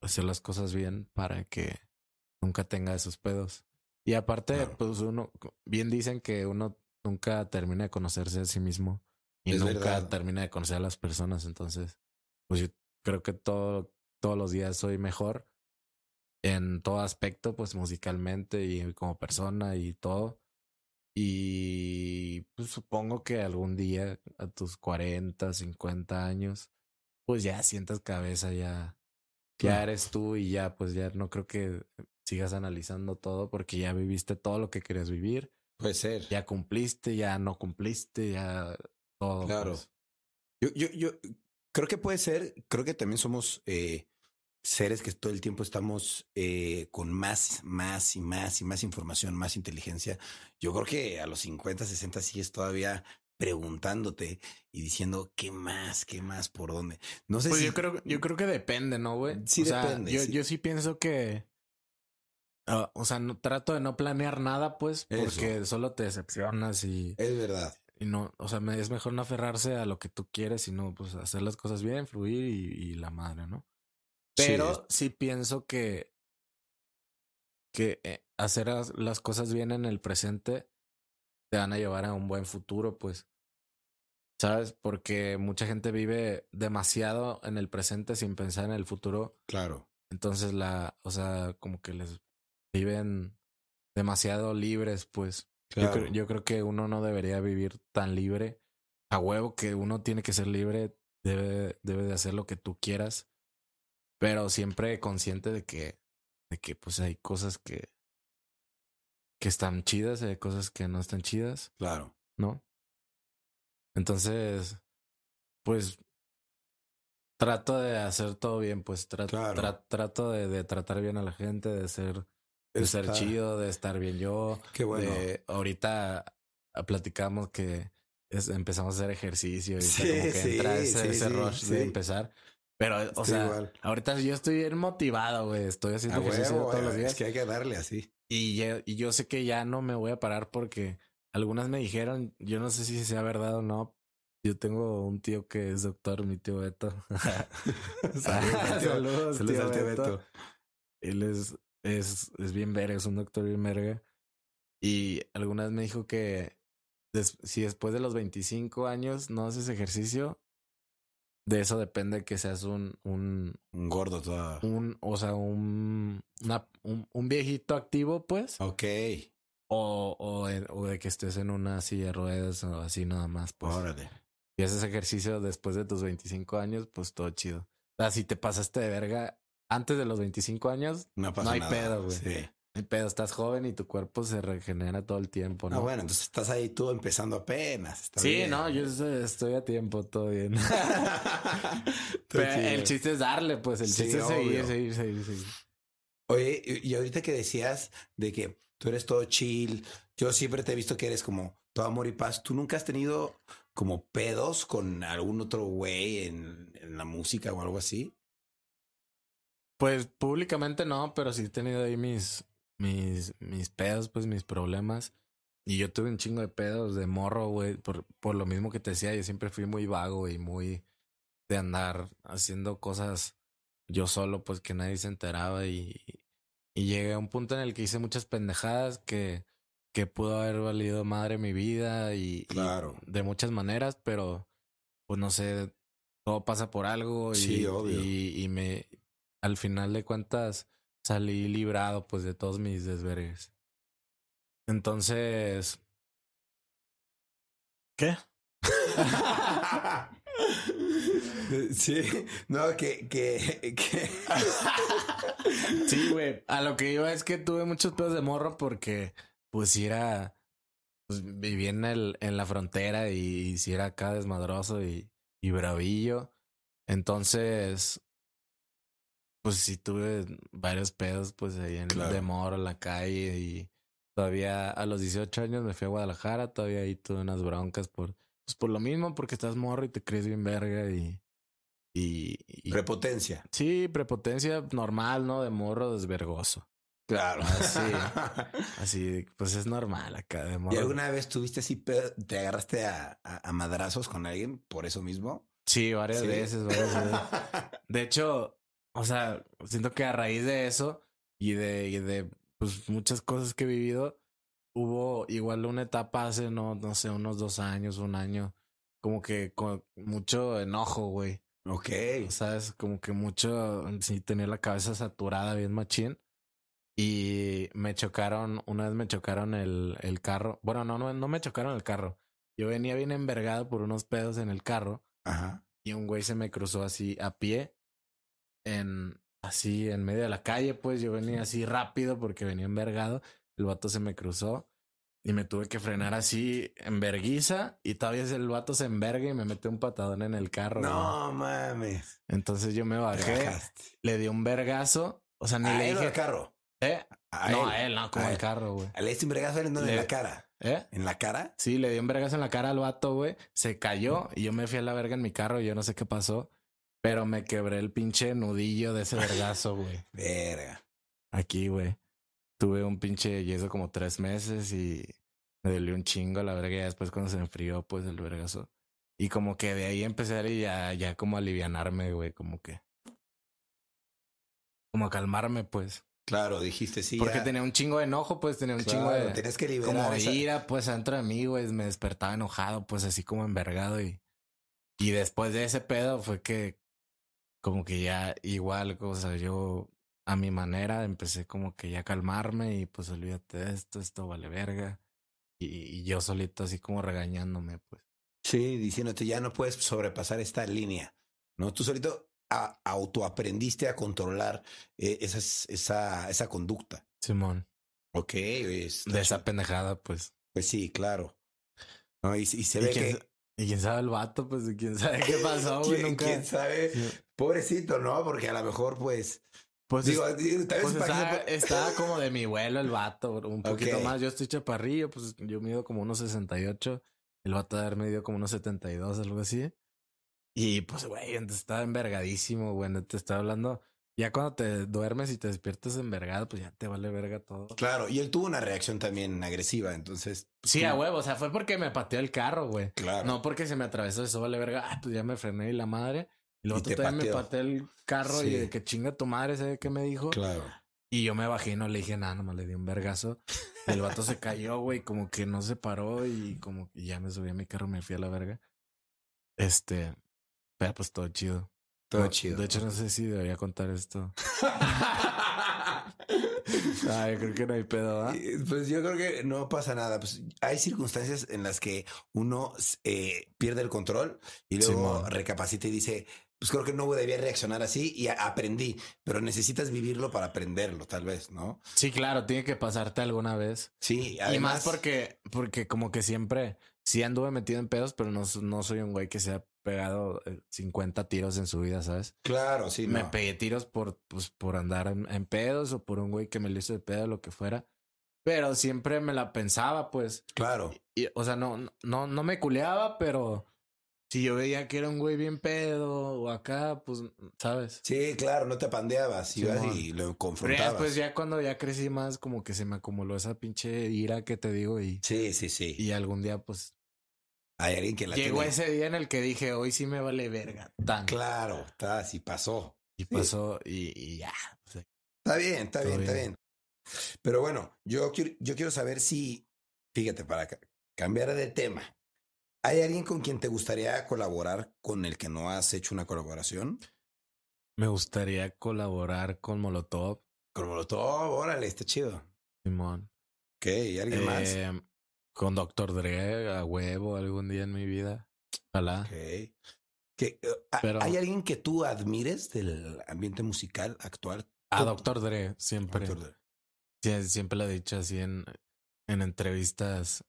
hacer las cosas bien para que nunca tenga esos pedos. Y aparte, Claro. pues uno, bien dicen que uno nunca termina de conocerse a sí mismo y Es nunca verdad. termina de conocer a las personas. Entonces, pues yo creo que todo, todos los días soy mejor en todo aspecto, pues musicalmente y como persona y todo. Y pues supongo que algún día a tus 40, 50 años, pues ya sientas cabeza, ya, ya Claro. eres tú y ya, pues ya no creo que sigas analizando todo porque ya viviste todo lo que querías vivir, Puede ser. ya cumpliste, ya no cumpliste, ya todo. Claro. pues. Yo, yo, yo creo que puede ser, creo que también somos eh, seres que todo el tiempo estamos eh, con más, más y más y más información, más inteligencia. Yo creo que a los 50, 60 sigues todavía preguntándote y diciendo qué más, qué más, por dónde. No sé Pues si yo creo, yo creo que depende, ¿no, güey? Sí, o sea, depende, Yo, sí. yo sí pienso que. ah, o sea, no trato de no planear nada, pues, Eso. porque solo te decepcionas y, es verdad. y no, o sea, me, es mejor no aferrarse a lo que tú quieres, sino pues hacer las cosas bien, fluir y, y la madre, ¿no? Pero sí, pienso que, que eh, hacer las, cosas bien en el presente te van a llevar a un buen futuro, pues. ¿Sabes? Porque mucha gente vive demasiado en el presente sin pensar en el futuro. Claro. Entonces la, o sea, como que les viven demasiado libres, pues. Yo, Claro. creo, yo creo que uno no debería vivir tan libre. A huevo que uno tiene que ser libre, debe, debe de hacer lo que tú quieras, pero siempre consciente de que, de que pues hay cosas que, que están chidas, hay cosas que no están chidas, Claro. ¿no? Entonces, pues trato de hacer todo bien, pues tra- Claro. tra- trato de, de tratar bien a la gente, de ser, de ser chido, de estar bien yo. Qué bueno. de- ahorita ah, platicamos que es- empezamos a hacer ejercicio y Sí, como que sí, entra ese, sí, ese rush sí. de empezar. Pero, o sea, igual. ahorita yo estoy bien motivado, güey. Estoy haciendo ejercicio todos los eh, días. Es que hay que darle así. Y, ya- y yo sé que ya no me voy a parar porque algunas me dijeron, yo no sé si sea verdad o no. Yo tengo un tío que es doctor, mi tío Beto. Saludos, tío. Saludos, Saludos tío al tío Beto. Beto. Él es, es, es bien verga, es un doctor bien verga. Y algunas me dijo que si después de los 25 años no haces ejercicio, de eso depende que seas un, un, Un gordo todo. un, o sea, un, una- un, un viejito activo, pues. Ok. O, o, o de que estés en una silla de ruedas o así nada más. Pues. Órale. Si haces ejercicio después de tus 25 años, pues todo chido. O sea, si te pasaste de verga, antes de los 25 años, No pasa no hay nada. pedo, güey. Sí. Pedo, estás joven y tu cuerpo se regenera todo el tiempo, ¿no? Ah, bueno, entonces estás ahí tú empezando apenas. está sí, bien. no, yo estoy, a tiempo, todo bien. Pero el chiste es darle, pues el Sí, chiste es seguir, seguir, seguir, seguir. Oye, y y ahorita que decías de que tú eres todo chill, yo siempre te he visto que eres como todo amor y paz. ¿Tú nunca has tenido como pedos con algún otro güey en, en la música o algo así? Pues públicamente no, pero sí he tenido ahí mis, mis, mis pedos, pues mis problemas. Y yo tuve un chingo de pedos de morro, güey, por, por lo mismo que te decía, yo siempre fui muy vago y muy de andar haciendo cosas yo solo, pues que nadie se enteraba y, y llegué a un punto en el que hice muchas pendejadas que, que pudo haber valido madre mi vida y, y Claro. de muchas maneras, pero pues no sé, todo pasa por algo y, Sí, obvio. y, y me al final de cuentas salí librado pues de todos mis desvergues. Entonces, ¿qué? sí, no, que, que, que... Sí, güey. A lo que iba es que tuve muchos pedos de morro porque, pues, si era. Pues viví en, el, en la frontera y, si era acá desmadroso y, y bravillo. Entonces, pues sí tuve varios pedos, pues ahí en Claro. de morro, en la calle. Y todavía a los 18 años me fui a Guadalajara. Todavía ahí tuve unas broncas por. Pues por lo mismo, porque estás morro y te crees bien verga y. Y, y Prepotencia. Sí, prepotencia normal, ¿no? De morro desvergoso. Claro. Así. Así, pues es normal acá de ¿Y morro. alguna vez tuviste así, te agarraste a, a- a madrazos con alguien por eso mismo? Sí, varias Sí. veces, varias veces. De hecho, o sea, siento que a raíz de eso y de, y de pues, muchas cosas que he vivido, hubo igual una etapa hace, no, no sé, unos dos años, un año, como que con mucho enojo, güey. ok. ¿Sabes? Como que mucho, sí, tenía la cabeza saturada, bien machín. Y me chocaron, una vez me chocaron el, el carro. Bueno, no, no, no me chocaron el carro. Yo venía bien envergado por unos pedos en el carro Ajá. y un güey se me cruzó así a pie, en, así en medio de la calle, pues yo venía así rápido porque venía envergado. El vato se me cruzó y me tuve que frenar así en verguiza y todavía el vato se enverga y me mete un patadón en el carro. güey. No mames. Entonces yo me bajé, le di un vergazo. O sea, ni ¿A le dije. al carro? ¿Eh? A no, él. a él, no, como el carro, güey. Le diste un bregazo en donde? en Le- la cara. ¿Eh? ¿En la cara? Sí, le di un vergazo en la cara al vato, güey. Se cayó y yo me fui a la verga en mi carro y yo no sé qué pasó. Pero me quebré el pinche nudillo de ese vergazo, güey. Verga. Aquí, güey. Tuve un pinche yeso como tres meses y me dolió un chingo la verga. Y después cuando se enfrió, pues el vergazo. Y como que de ahí empecé a ya, ya como a alivianarme, güey. Como que. Como a calmarme, pues. Claro, dijiste sí. Porque ya. tenía un chingo de enojo, pues tenía un chingo de. Tenías que liberar como esa- ira, pues adentro de mí, güey, me despertaba enojado, pues así como envergado y y después de ese pedo fue que como que ya igual, o sea, yo a mi manera empecé como que ya a calmarme y pues olvídate de esto, esto vale verga y, y yo solito así como regañándome, pues. Sí, diciéndote ya no puedes sobrepasar esta línea. No, tú solito a- autoaprendiste a controlar eh, esas- esa, esa conducta. Simón, Ok, es- de esa pendejada, pues. pues sí, claro. No, y, y se Y ve que y quién sabe el vato, pues quién sabe qué pasó, güey, ¿Quién, nunca. quién sabe, Sí. pobrecito, ¿no? Porque a lo mejor, pues, Pues digo, vez Pues que estaba, estaba como de mi vuelo el vato, un poquito más. Yo estoy chaparrillo, pues yo mido como unos 68. El vato de haber medido como unos 72, algo así. Y pues, güey, entonces estaba envergadísimo, güey. Te estaba hablando. Ya cuando te duermes y te despiertas envergado, pues ya te vale verga todo. Claro, y él tuvo una reacción también agresiva, entonces. pues, Sí, a huevo. O sea, fue porque me pateó el carro, güey. Claro. No porque se me atravesó eso, vale verga. Ah, pues ya me frené y la madre. Y luego Y tú te también me pateó. pateó el carro Sí. y de que chinga tu madre, ¿sabe qué me dijo? Claro. Y yo me bajé y no le dije nada, nomás le di un vergazo. El vato se cayó, güey, como que no se paró y como que ya me subí a mi carro, me fui a la verga. Este, pero pues todo chido. Todo No, chido. De hecho, no sé si debería contar esto. Ah, yo creo que no hay pedo. Eh, Pues yo creo que no pasa nada. Pues hay circunstancias en las que uno eh, pierde el control y luego recapacita y dice, pues creo que no debía reaccionar así y aprendí, pero necesitas vivirlo para aprenderlo, tal vez, ¿no? Sí, claro, tiene que pasarte alguna vez. Sí, y además, más porque, porque como que siempre, sí anduve metido en pedos, pero no, no soy un güey que se ha pegado eh, 50 tiros en su vida, ¿sabes? claro, sí, Me no. pegué tiros por, pues, por andar en, en pedos o por un güey que me lo hizo de pedo, lo que fuera. Pero siempre me la pensaba, pues. Claro, Y, o sea, no, no, no me culeaba, pero si yo veía que era un güey bien pedo o acá, pues, ¿sabes? sí, claro, no te pandeabas, ibas Simón. y lo Pero confrontabas. después, ya cuando ya crecí más, como que se me acumuló esa pinche ira que te digo y, Sí, sí, sí. y algún día, pues, Hay alguien que la llegó tiene- ese día en el que dije, hoy sí me vale verga, tan. Claro, está así pasó. Y pasó y, y ya. Está bien, está bien, está bien. Pero bueno, yo quiero, yo quiero saber si, fíjate, para ca- cambiar de tema, ¿hay alguien con quien te gustaría colaborar con el que no has hecho una colaboración? me gustaría colaborar con Molotov, Con Molotov, órale, está chido. Simón. Ok, ¿y alguien más? Con Dr. Dre a huevo algún día en mi vida. Ojalá. Ok. ¿Qué, eh, Pero- ¿Hay alguien que tú admires del ambiente musical actual? A Dr. Dre, siempre. Dr. Dre. Sí, siempre lo he dicho así en, en entrevistas.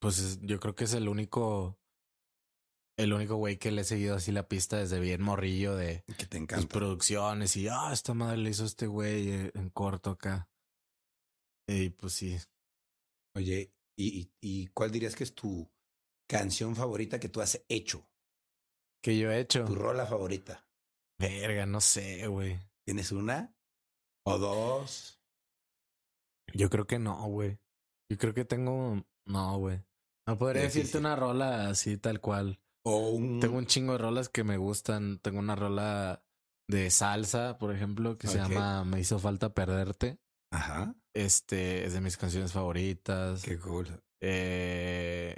Pues es- yo creo que es el único. El único güey que le he seguido así la pista desde bien morrillo de Que te sus producciones y ah, esta madre le hizo este güey eh, en corto acá. Y pues sí. Oye, ¿y, y, cuál dirías que es tu canción favorita que tú has hecho? Que yo he hecho. Tu rola favorita. Verga, no sé, güey. ¿Tienes una? ¿O dos? Yo creo que no, güey. Yo creo que tengo. No, güey. No podría decirte una rola así tal cual. ¿O un...? Tengo un chingo de rolas que me gustan. Tengo una rola de salsa, por ejemplo, que se llama Me hizo falta perderte. Ajá. Este es de mis canciones favoritas. Qué cool. Eh,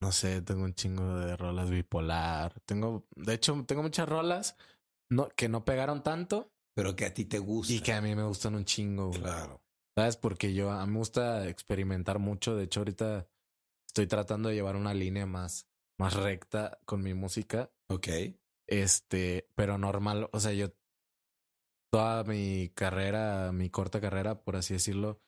no sé, tengo un chingo de rolas bipolar. Tengo, de hecho, tengo muchas rolas no, que no pegaron tanto Pero que a ti te gusta. y que a mí me gustan un chingo. güey. Claro. ¿Sabes? Porque yo a mí me gusta experimentar mucho. De hecho, ahorita estoy tratando de llevar una línea más, más recta con mi música. Ok. Este, pero normal. O sea, yo toda mi carrera, mi corta carrera, por así decirlo,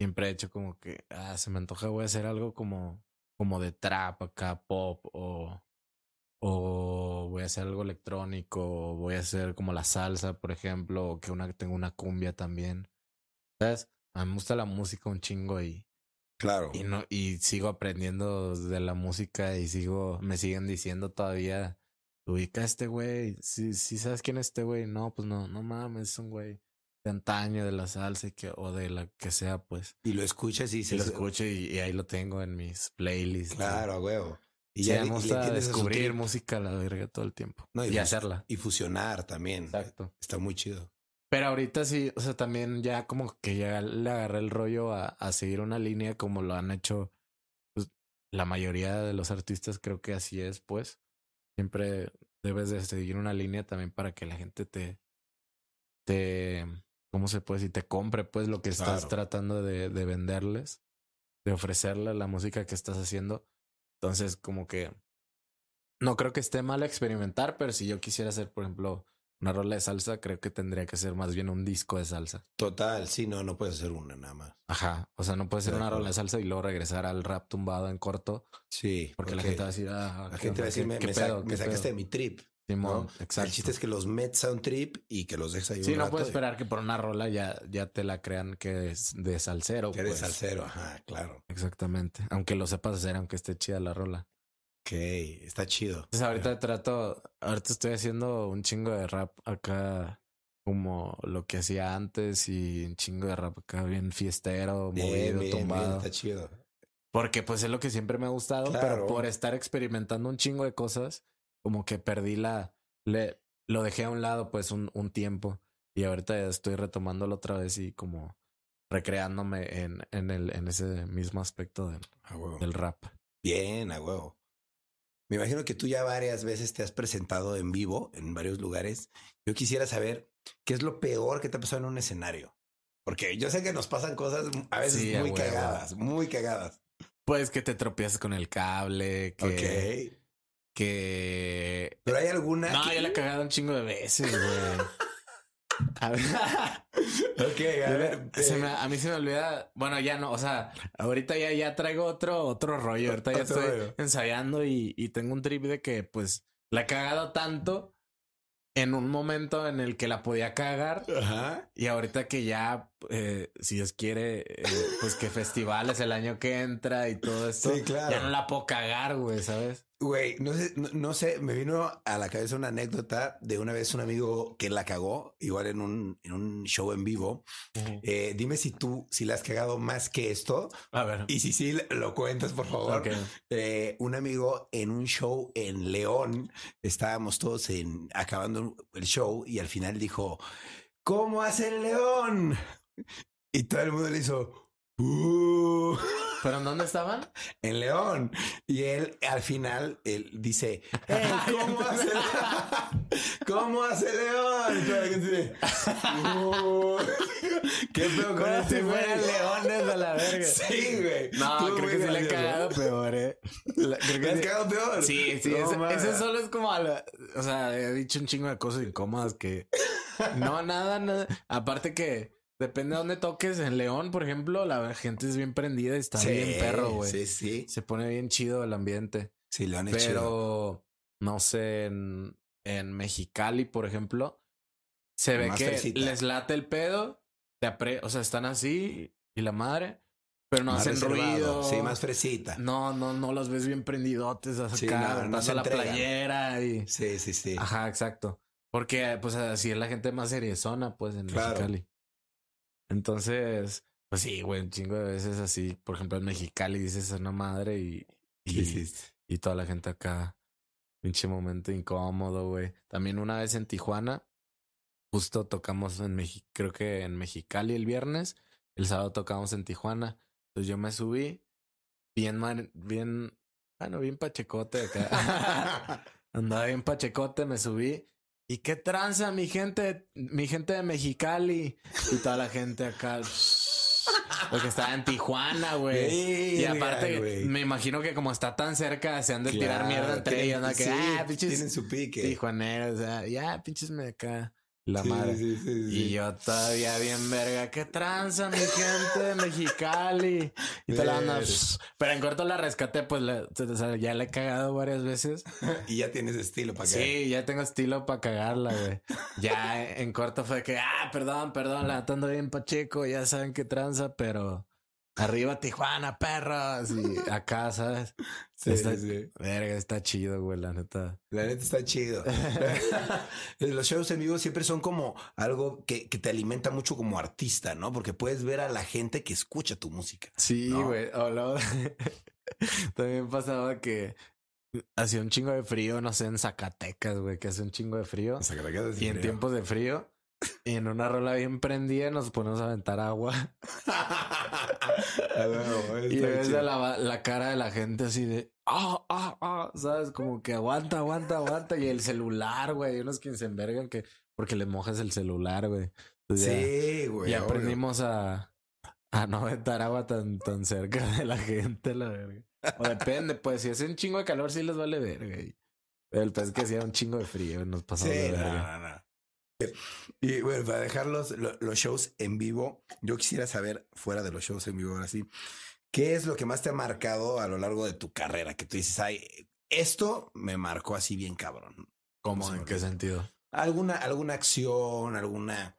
siempre he hecho como que ah, se me antoja, voy a hacer algo como, como de trap acá, pop, o, o voy a hacer algo electrónico, o voy a hacer como la salsa, por ejemplo, o que una tengo una cumbia también. ¿Sabes? A mí me gusta la música un chingo y, Claro. y no, y sigo aprendiendo de la música y sigo, me siguen diciendo todavía, ubica a este güey, si si sabes quién es este güey, no, pues no, no mames, es un güey de antaño, de la salsa y que, o de la que sea, pues. Y lo escuchas y Y dices... lo escucho y, y ahí lo tengo en mis playlists. Claro, a huevo. Y ya ya y entiendes a descubrir música a la verga todo el tiempo. No, y hacerla. Y fusionar también. Exacto. Está muy chido. Pero ahorita sí, o sea, también ya como que ya le agarré el rollo a, a seguir una línea como lo han hecho pues, la mayoría de los artistas, creo que así es, pues. Siempre debes de seguir una línea también para que la gente te, te, ¿cómo se puede decir? Te compre, pues, lo que estás tratando de, de venderles, de ofrecerle la música que estás haciendo. Entonces, como que no creo que esté mal experimentar, pero si yo quisiera hacer, por ejemplo, una rola de salsa, creo que tendría que ser más bien un disco de salsa. Total, sí, no, no puedes hacer una nada más. Ajá. O sea, no puede ser una rola de salsa y luego regresar al rap tumbado en corto, Sí. porque la gente va a decir, ah, la ¿qué gente va a decir, ¿Qué- me, me sa- pedo? me ¿Qué sacaste de pedo?" mi trip. Simón, ¿no? exacto. El chiste es que los metes a un trip y que los dejes ahí Sí, un no rato puedes y- esperar que por una rola ya, ya te la crean que es de salsero. Que eres pues. salsero, ajá, claro. Exactamente. Aunque lo sepas hacer, aunque esté chida la rola. Ok, está chido. Entonces ahorita trato, ahorita estoy haciendo un chingo de rap acá como lo que hacía antes y un chingo de rap acá bien fiestero, Bien, movido, bien, bien, tumbado. está chido. Porque pues es lo que siempre me ha gustado, Claro. pero por estar experimentando un chingo de cosas, como que perdí la, le, lo dejé a un lado pues un, un tiempo y ahorita ya estoy retomándolo otra vez y como recreándome en, en el, en ese mismo aspecto del, A huevo. del rap. Bien, a huevo. Me imagino que tú ya varias veces te has presentado en vivo en varios lugares. Yo quisiera saber qué es lo peor que te ha pasado en un escenario. Porque yo sé que nos pasan cosas a veces Sí, muy cagadas, muy cagadas. Pues que te tropiezas con el cable, que, Ok. que Pero hay alguna. No, que- yo la he cagado un chingo de veces, güey. A ver, Ok, a ver. se eh, me- a mí se me olvida. Bueno, ya no, o sea, ahorita ya, ya traigo otro, otro rollo. Ahorita ya estoy rollo. ensayando y, y tengo un trip de que, pues, la he cagado tanto en un momento en el que la podía cagar. Ajá. Y ahorita que ya, eh, si Dios quiere, eh, pues que festivales el año que entra y todo esto, Sí, claro. ya no la puedo cagar, güey, ¿sabes? Güey, no sé, no, no sé, me vino a la cabeza una anécdota de una vez un amigo que la cagó, igual en un, en un show en vivo. Eh, dime si tú, si la has cagado más que esto. A ver. Y si sí, lo cuentas, por favor. Eh, un amigo en un show en León, estábamos todos en, acabando el show y al final dijo, ¿cómo hace el León? Y todo el mundo le hizo, "Uh", ¿Pero en dónde estaban? en León. Y él al final él dice, "Eh, ¿cómo hace ¿Cómo hace León? "Uh". ¿Qué pedo con este si fueran leones a la verga. Sí, güey. No, Estuvo creo que sí le gracioso. cagado peor, eh. La- creo ¿Le que sí. cagado peor? Sí, sí, No ese, ese solo es como a la- o sea, he dicho un chingo de cosas incómodas que no, nada, nada. Aparte que depende de dónde toques, en León, por ejemplo, la gente es bien prendida y está Sí, bien perro, güey. Sí, sí. Se pone bien chido el ambiente. Sí, han hecho. Pero no sé, en, en Mexicali, por ejemplo, se ve que les late el pedo, te apre- o sea, están así y la madre, pero no Más hacen reservado. ruido. Sí, más fresita. No, no, no los ves bien prendidotes acá, Sí, no, no se la entregan. playera y. Sí, sí, sí. Ajá, exacto. Porque, pues, así es la gente más seriezona, pues, en Claro. Mexicali. Entonces, pues sí, güey, un chingo de veces así. Por ejemplo, en Mexicali dices una madre y. y Sí, sí. y toda la gente acá. Pinche momento incómodo, güey. También una vez en Tijuana, justo tocamos en México, creo que en Mexicali el viernes, el sábado tocamos en Tijuana. Entonces yo me subí, bien, man- bien, bueno, bien pachecote acá. Andaba bien pachecote, me subí. ¿Y qué tranza, mi gente, mi gente de Mexicali? Y toda la gente acá. Porque estaba en Tijuana, güey. Y aparte, me imagino que como está tan cerca, se han de tirar mierda entre ellos, ¿no? Que, sí, ah, pinches Tienen su pique. tijuaneros, o sea, ya, pinches me acá. La Sí, madre. sí, sí, sí. Y yo todavía bien verga, qué tranza, mi gente de Mexicali. Y toda la. Pero en corto la rescaté, pues la- o sea, ya la he cagado varias veces. Y ya tienes estilo para que. Sí, ya tengo estilo para cagarla, güey. Ya en corto fue que, ah, perdón, perdón, la ando bien pacheco, ya saben qué tranza, pero arriba Tijuana, perros. Y acá, ¿sabes? Sí, está, sí. Verga, está chido, güey, la neta. La neta está chido. Los shows en vivo siempre son como algo que, que te alimenta mucho como artista, ¿no? Porque puedes ver a la gente que escucha tu música. Sí, ¿No? güey. Luego también pasaba que hacía un chingo de frío, no sé, en Zacatecas, güey, que hace un chingo de frío. Y en tiempos de frío, y en una rola bien prendida nos ponemos a aventar agua. Y ves la, la cara de la gente así de, ah, ah, ah, ¿sabes? Como que aguanta, aguanta, aguanta. Y el celular, güey, hay unos que se envergan que porque le mojas el celular, güey. Entonces Sí, güey. obvio. aprendimos a, a no aventar agua tan, tan cerca de la gente, la verga. O depende, pues, si hace un chingo de calor, sí les vale verga. y- Pero el pez que hacía un chingo de frío, nos Sí, pasamos de no, verga. no, no. Y bueno, para dejar los, lo- los shows en vivo, yo quisiera saber, fuera de los shows en vivo, ahora sí, ¿qué es lo que más te ha marcado a lo largo de tu carrera? Que tú dices, ay, esto me marcó así bien cabrón. ¿Cómo? ¿En qué sentido? ¿Alguna, alguna acción, alguna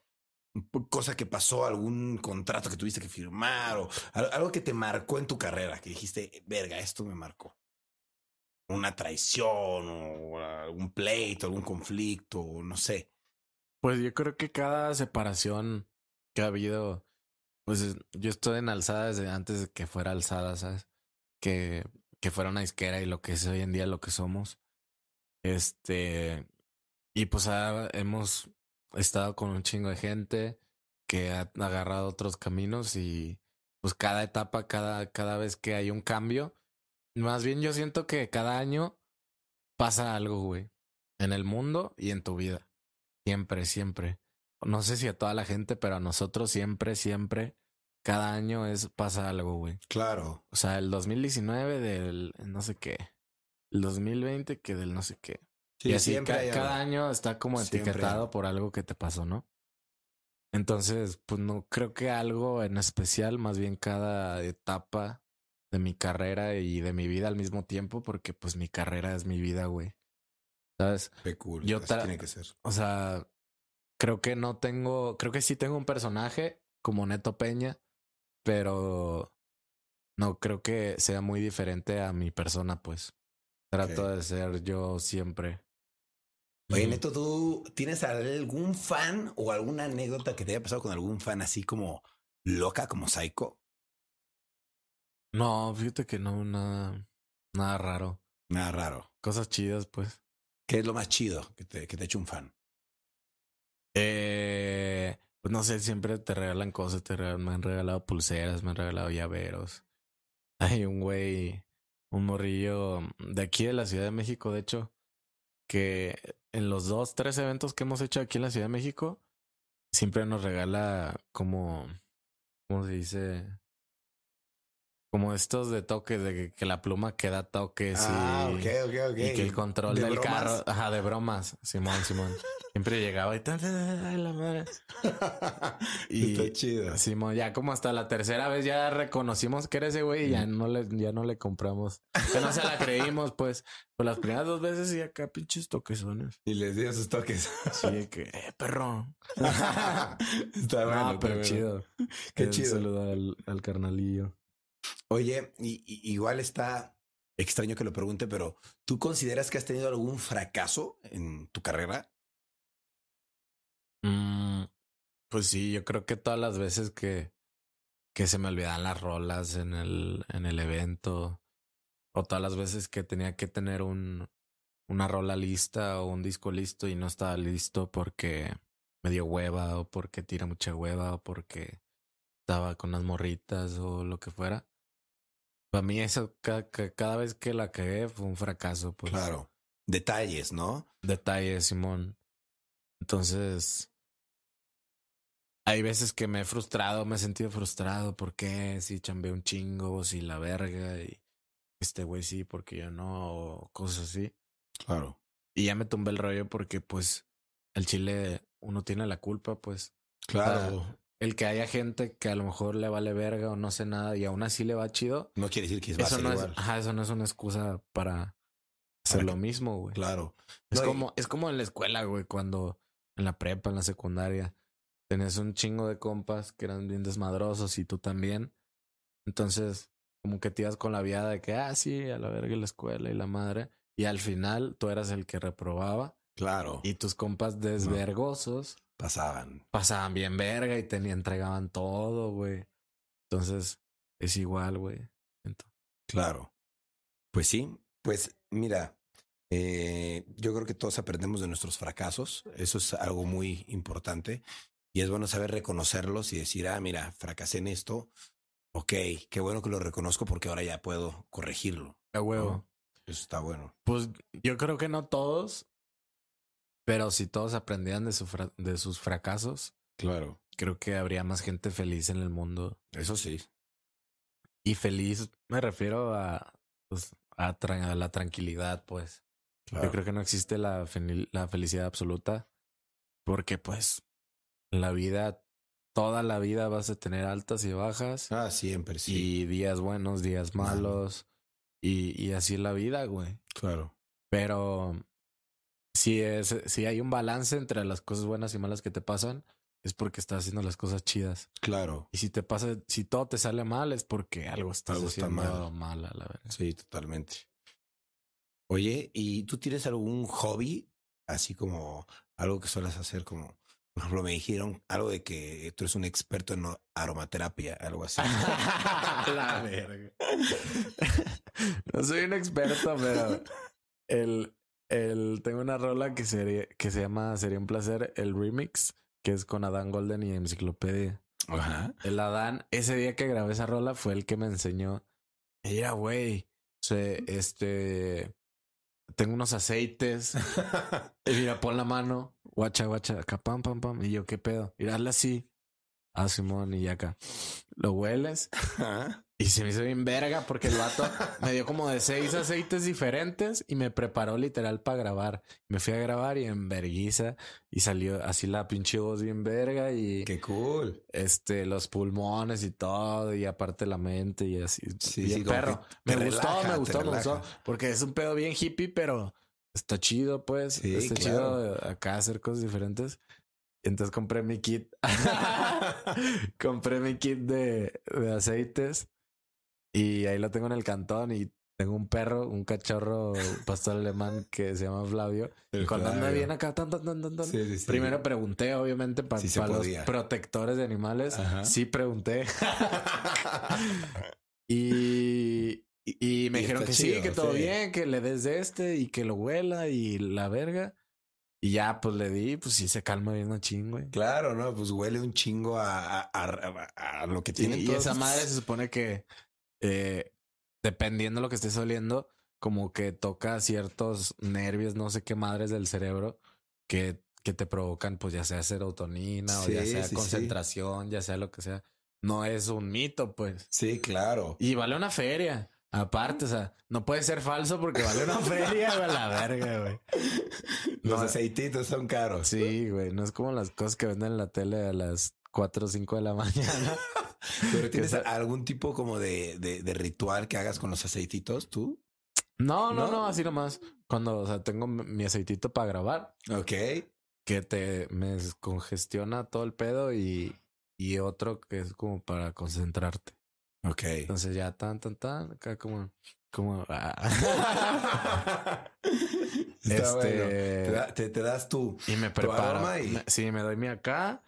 cosa que pasó, algún contrato que tuviste que firmar o al- algo que te marcó en tu carrera, que dijiste, verga, esto me marcó? Una traición o algún pleito, algún conflicto, o no sé. Pues yo creo que cada separación que ha habido, pues es- yo estoy en alzada desde antes de que fuera alzada, ¿sabes? Que, que fuera una disquera y lo que es hoy en día lo que somos. Este, y pues hemos estado con un chingo de gente que ha agarrado otros caminos y pues cada etapa, cada, cada vez que hay un cambio, más bien yo siento que cada año pasa algo, güey, en el mundo y en tu vida. Siempre, siempre. No sé si a toda la gente, pero a nosotros siempre, siempre, cada año es pasa algo, güey. Claro. O sea, el 2019 del no sé qué. El 2020 que del no sé qué. Sí, y así siempre ca- cada año está como etiquetado por algo que te pasó, ¿no? Entonces, pues no creo que algo en especial, más bien cada etapa de mi carrera y de mi vida al mismo tiempo, porque pues mi carrera es mi vida, güey. ¿Sabes? Qué cool. Yo así tiene que ser. O sea, creo que no tengo, creo que sí tengo un personaje como Neto Peña, pero no creo que sea muy diferente a mi persona, pues. Trato de ser yo siempre. Oye. Neto, ¿tú tienes algún fan o alguna anécdota que te haya pasado con algún fan así como loca, como psycho? No, fíjate que no, nada, nada raro. Nada raro. Cosas chidas, pues. ¿Qué es lo más chido que te, que te ha hecho un fan? Eh, pues no sé, siempre te regalan cosas, te me han regalado pulseras, me han regalado llaveros. Hay un güey, un morrillo de aquí de la Ciudad de México, de hecho, que en los dos, tres eventos que hemos hecho aquí en la Ciudad de México, siempre nos regala como, ¿cómo se dice? Como estos de toques, de que, que la pluma que da toques Ah, y, ok, ok, ok. y que el control ¿De del bromas? carro, ajá, de bromas, Simón, Simón. Siempre llegaba y tan, la madre. Y- Está chido. Simón, ya como hasta la tercera vez ya reconocimos que era ese güey y ya no le, ya no le compramos. Que no se la creímos, pues. Pues las primeras dos veces y acá pinches toquesones. Y les dio sus toques. Sí, que, eh, perro. está bueno. no, pero bueno. chido. Qué Un chido. saludo al, al carnalillo. Oye, y, igual está extraño que lo pregunte, pero ¿tú consideras que has tenido algún fracaso en tu carrera? Mm, pues sí, yo creo que todas las veces que, se me olvidaban las rolas en el, en el evento, o todas las veces que tenía que tener un, una rola lista o un disco listo y no estaba listo porque me dio hueva o porque tira mucha hueva o porque estaba con las morritas o lo que fuera. Para mí eso, ca- ca- cada, vez que la cagué fue un fracaso. Pues. Claro. Detalles, ¿no? detalles, Simón. Entonces, hay veces que me he frustrado, me he sentido frustrado porque si chambeé un chingo, si la verga y este güey sí, porque yo no, o cosas así. Claro. Y ya me tumbé el rollo porque pues el chile uno tiene la culpa, pues. Claro. El que haya gente que a lo mejor le vale verga o no sé nada y aún así le va chido. No quiere decir que a Eso no, es, ajá, eso no es una excusa para hacer Para lo que- mismo, güey. Claro. Es No, y- como, es como en la escuela, güey, cuando en la prepa, en la secundaria, tenías un chingo de compas que eran bien desmadrosos y tú también. Entonces, como que te ibas con la viada de que, ah, sí, a la verga la escuela y la madre. Y al final tú eras el que reprobaba Claro. y tus compas desvergosos pasaban. pasaban bien verga y te entregaban todo, güey. Entonces, es igual, güey. Claro. Pues sí, pues mira, eh, yo creo que todos aprendemos de nuestros fracasos. Eso es algo muy importante. Y es bueno saber reconocerlos y decir, ah, mira, fracasé en esto. Ok, qué bueno que lo reconozco porque ahora ya puedo corregirlo. A huevo. ¿no? Eso está bueno. Pues yo creo que no todos, pero si todos aprendían de, su fra- de sus fracasos, Claro. creo que habría más gente feliz en el mundo. Eso sí. Y feliz me refiero a, pues, a, tra- a la tranquilidad, pues. Claro. Yo creo que no existe la, fel- la felicidad absoluta porque pues la vida, toda la vida vas a tener altas y bajas Ah, siempre sí. y días buenos, días Malo. malos y, y así la vida, güey. Claro. Pero si es, si hay un balance entre las cosas buenas y malas que te pasan, es porque estás haciendo las cosas chidas. Claro. Y si te pasa, si todo te sale mal, es porque algo estás Algo está haciendo mal. mal. a la verdad. Sí, totalmente. Oye, ¿y tú tienes algún hobby? Así como algo que sueles hacer como, por ejemplo, me dijeron algo de que tú eres un experto en aromaterapia, algo así. la verga. no soy un experto, pero el, el, tengo una rola que, sería, que se llama Sería un placer, el remix, que es con Adán Golden y Enciclopedia. Ajá. El Adán, ese día que grabé esa rola fue el que me enseñó. Mira, güey, este, tengo unos aceites. Y mira, pon la mano, guacha, guacha, acá, pam, pam, pam. Y yo, ¿qué pedo? Y hazle así. Ah, Simón, y acá. Lo hueles Ajá. Y se me hizo bien verga porque el vato me dio como de seis aceites diferentes y me preparó literal para grabar. Me fui a grabar y en verguiza y salió así la pinche voz bien verga y Qué cool. este los pulmones y todo y aparte la mente y así. Sí, sí, como perro. Me te gustó, relaja, me gustó, me gustó relaja. porque es un pedo bien hippie, pero está chido, pues. Sí, está claro. chido acá hacer cosas diferentes. Y entonces compré mi kit. compré mi kit de, de aceites y ahí lo tengo en el cantón y tengo un perro, un cachorro pastor alemán que se llama Flavio. El y cuando anda bien acá, tan, tan, tan, tan, Sí, sí, sí. primero pregunté, obviamente, para los protectores de animales. Ajá. Sí pregunté. y, y me Y dijeron que chido, sí, que todo bien, que le des de este y que lo huela y la verga. Y ya, pues le di, pues sí se calma bien machín, güey. Claro, no, pues huele un chingo a, a, a- a lo que Y, tienen y esa madre se supone que eh, dependiendo de lo que estés oliendo, como que toca ciertos nervios, no sé qué madres del cerebro que, que te provocan, pues ya sea serotonina o ya sea sí, sí. concentración, ya sea lo que sea. No es un mito, pues. Sí, claro. Y vale una feria. Aparte, o sea, no puede ser falso porque vale una feria, güey, la verga, güey. Los No. aceititos son caros. Sí, güey, no es como las cosas que venden en la tele a las 4 o 5 de la mañana. Pero tienes algún tipo como de, de, de ritual que hagas con los aceititos, tú? No, no, ¿No? no, así nomás. Cuando, o sea, tengo mi aceitito para grabar, Ok. que te me congestiona todo el pedo y, y otro que es como para concentrarte. Ok. Entonces ya tan, tan, tan, acá como, como, ah. Está Este- bueno. Te, da- te- te das tú. y me preparo. aroma y- Me- sí, me doy mi acá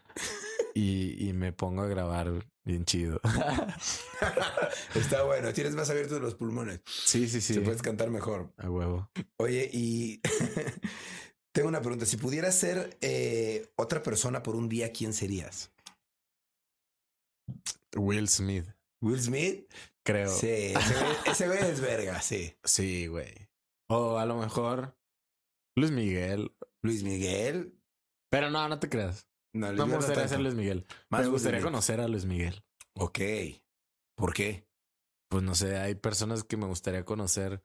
y, y me pongo a grabar bien chido. Está bueno. Tienes más abiertos los pulmones. sí, sí, sí. Se puedes cantar mejor. A huevo. Oye, y tengo una pregunta. Si pudieras ser eh, otra persona por un día, ¿quién serías? Will Smith, ¿Will Smith? creo. Sí, ese güey es verga, sí. Sí, güey. O a lo mejor Luis Miguel. Luis Miguel. Pero no, no te creas. No, me gustaría ser Luis Miguel. Más me gustaría conocer a Luis Miguel. Ok. ¿Por qué? Pues no sé, hay personas que me gustaría conocer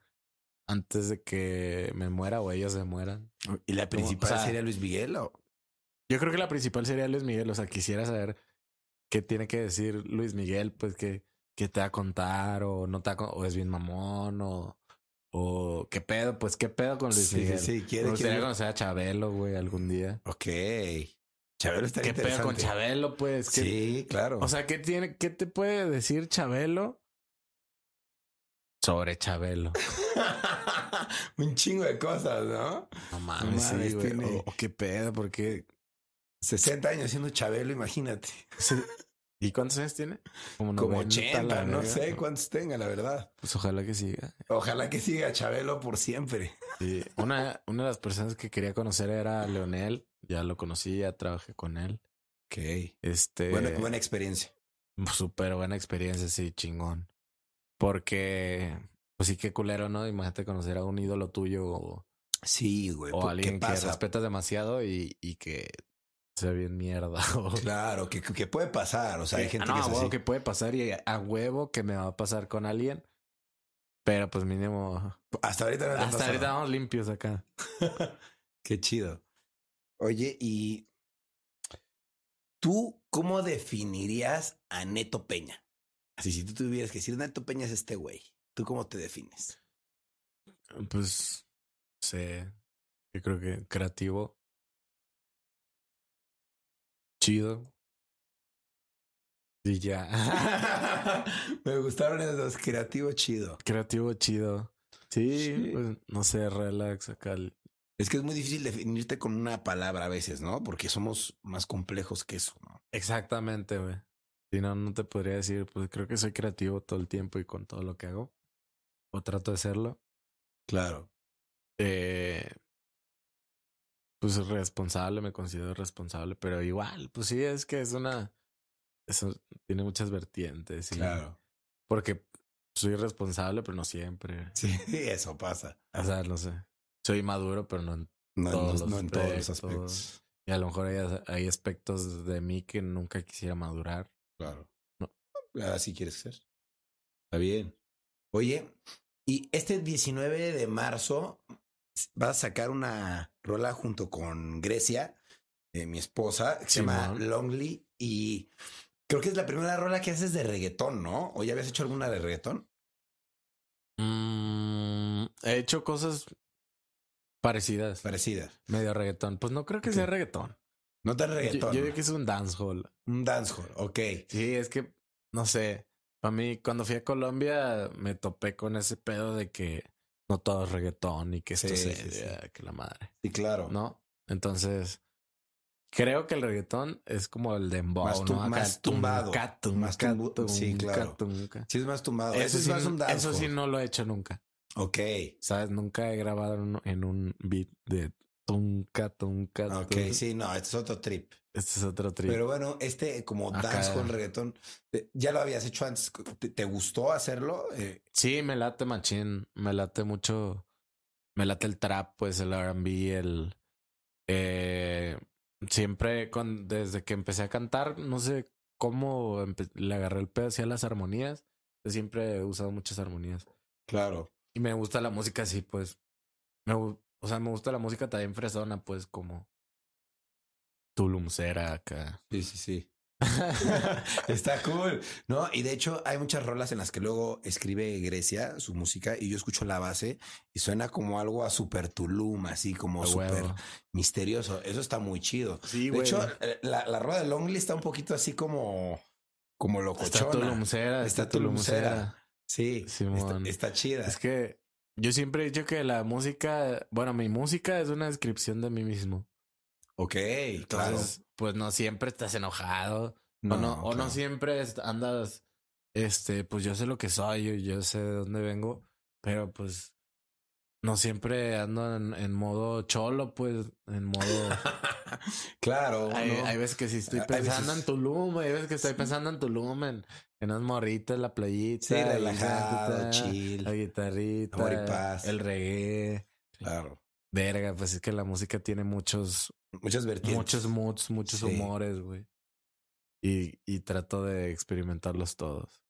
antes de que me muera o ellos se mueran. ¿Y la principal o sea, sería Luis Miguel o? Yo creo que la principal sería Luis Miguel. O sea, quisiera saber qué tiene que decir Luis Miguel, pues que, que te va a contar o no te va a o es bien mamón o, o qué pedo, pues qué pedo con Luis Sí, Miguel. sí, sí, quiere- me gustaría quiere- conocer a Chabelo, güey, algún día. Ok. Chabelo está ¿Qué pedo con. Chabelo, pues? ¿Qué- Sí, claro. O sea, ¿qué tiene, qué te puede decir Chabelo sobre Chabelo? un chingo de cosas, ¿no? No mames, mames, sí, güey. tiene- O, o qué pedo, porque 60 años siendo Chabelo, imagínate. ¿Y cuántos años tiene? Como 90, 80, la no sé cuántos tenga, la verdad. Pues ojalá que siga. Ojalá que siga Chabelo por siempre. Sí. Una, una de las personas que quería conocer era Leonel. Ya lo conocí, ya trabajé con él. Ok. Este. Buena, buena experiencia. Súper buena experiencia, sí, chingón. Porque, pues sí, qué culero, ¿no? Imagínate conocer a un ídolo tuyo o, Sí, güey. o ¿Por- alguien ¿Qué que respetas demasiado y, y que sea bien mierda. o- Claro, que, que puede pasar. O sea, hay gente ah, no, que es a huevo así. que puede pasar y a huevo que me va a pasar con alguien. Pero pues mínimo. Hasta ahorita no Hasta ahorita vamos limpios acá. Qué chido. Oye, y tú, ¿cómo definirías a Neto Peña? Así, si tú tuvieras que decir, Neto Peña es este güey, ¿tú cómo te defines? Pues sé. Yo creo que creativo. Chido. Y ya. Me gustaron esos creativo chido. creativo, chido. Sí, Sí. pues no sé, relax acá. Es que es muy difícil definirte con una palabra a veces, ¿no? Porque somos más complejos que eso, ¿no? Exactamente, güey. Si no, no te podría decir, pues creo que soy creativo todo el tiempo y con todo lo que hago. O trato de serlo. Claro. Eh, pues responsable, me considero responsable, pero igual, pues sí, es que es una. Eso tiene muchas vertientes. Claro. Porque soy responsable, pero no siempre. Sí, eso pasa. O sea, no sé. Soy maduro, pero no en No, Todos no- los no en todos los aspectos. Y a lo mejor hay, hay aspectos de mí que nunca quisiera madurar. Claro. No. Así quieres ser. Está bien. Oye, y este 19 de marzo vas a sacar una rola junto con Grecia, eh, mi esposa, que se llama Simón. Lonely. Y creo que es la primera rola que haces de reggaetón, ¿no? ¿O ya habías hecho alguna de reggaetón? Mm, he hecho cosas parecidas. Parecida. Medio reggaetón. Pues no creo que sea reggaetón. No tan Yo, reggaetón. yo digo que es un dancehall. Un dancehall, ok. Sí, es que, no sé. Para mí, cuando fui a Colombia, me topé con ese pedo de que no todo es reggaetón y que esto Sí, se sí, sí. que la madre. Sí, claro. ¿No? Entonces, creo que el reggaetón es como el dembow, Más tu- ¿no? Más tumbado. Más tumbu- sí, claro. Sí, es más tumbado. Eso, Eso es más un dancehall. eso sí no lo he hecho nunca. Ok. ¿Sabes? Nunca he grabado en un- beat de tunca, tunca. Ok, tunca. sí, no, este es otro trip. Este es otro trip. Pero bueno, este como Acá. dance con reggaetón, eh, ¿ya lo habías hecho antes? ¿Te, te gustó hacerlo? Eh, Sí, me late machín. Me late mucho. Me late el trap, pues el RB, el. Eh, siempre con, desde que empecé a cantar, no sé cómo le agarré el pedo hacia las armonías. Siempre he usado muchas armonías. claro. Y me gusta la música así, pues. Me, o sea, me gusta la música también fresona, pues, como. Tulumcera acá. Sí, sí, sí. Está cool. No, y de hecho hay muchas rolas en las que luego escribe Grecia su música y yo escucho la base y suena como algo a super Tulum, así como súper misterioso. Eso está muy chido. Sí, de güey. hecho, eh, la, la rola de Lonely está un poquito así como, como Está locochona. Tulumcera, Está está tulumcera. Sí, está, Simón. está chida. Es que yo siempre he dicho que la música, bueno, mi música es una descripción de mí mismo. ok, claro. Entonces, pues no siempre estás enojado. o no, o no claro. siempre andas, este, pues yo sé lo que soy, yo, yo sé de dónde vengo, pero pues no siempre ando en, en modo cholo, pues, en modo. claro. hay, ¿no? hay veces que sí estoy pensando veces- en Tulum, hay veces que estoy pensando en Tulum, en unas morritas, la playita. Sí, relajado, ta, chill. La guitarrita, Amor y paz. el reggae. Claro. Verga, pues es que la música tiene muchos, Muchas vertientes. muchos moods, muchos Sí. humores, güey. Y, y trato de experimentarlos todos.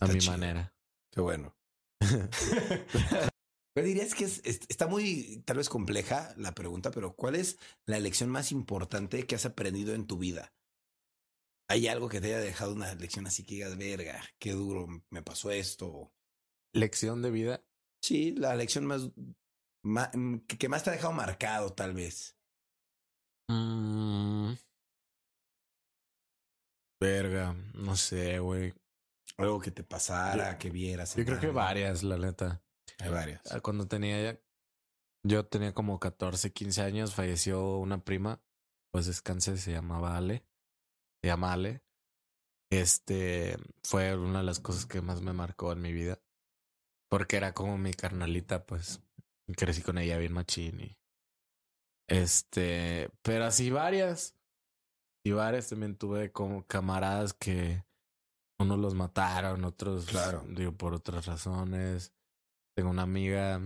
A Está mi chido. manera. Qué bueno. Pero dirías que es- es- está muy, tal vez compleja la pregunta, pero ¿cuál es la lección más importante que has aprendido en tu vida? ¿Hay algo que te haya dejado una lección así que digas, verga, qué duro me pasó esto? Lección de vida. Sí, la lección más, mm, que que más te ha dejado marcado, tal vez. Mm. Verga, no sé, güey. Algo que te pasara, que vieras. Yo creo que algo. varias, la neta. Hay varias. Ah, Cuando tenía, yo tenía como 14, 15 años, falleció una prima, pues descanse, se llamaba Ale, se llama Ale. Este fue una de las cosas que más me marcó en mi vida, porque era como mi carnalita, pues crecí con ella bien machín y este, pero así varias y varias también tuve como camaradas que unos los mataron, otros, Claro. digo, por otras razones. Tengo una amiga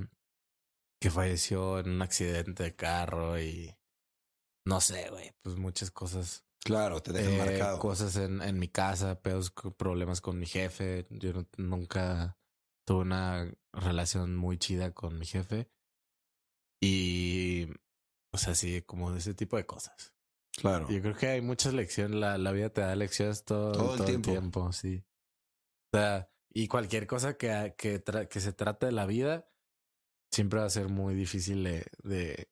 que falleció en un accidente de carro y no sé, güey, pues muchas cosas. Claro, te dejan Eh, marcado. Cosas en, en mi casa, pedos, problemas con mi jefe. Yo no- nunca tuve una relación muy chida con mi jefe. Y, o sea, sí, como de ese tipo de cosas. Claro. Yo creo que hay muchas lecciones. La, la vida te da lecciones todo, Todo todo, el el, tiempo. tiempo. sí. O sea, y cualquier cosa que, que, se trate de la vida siempre va a ser muy difícil de, de,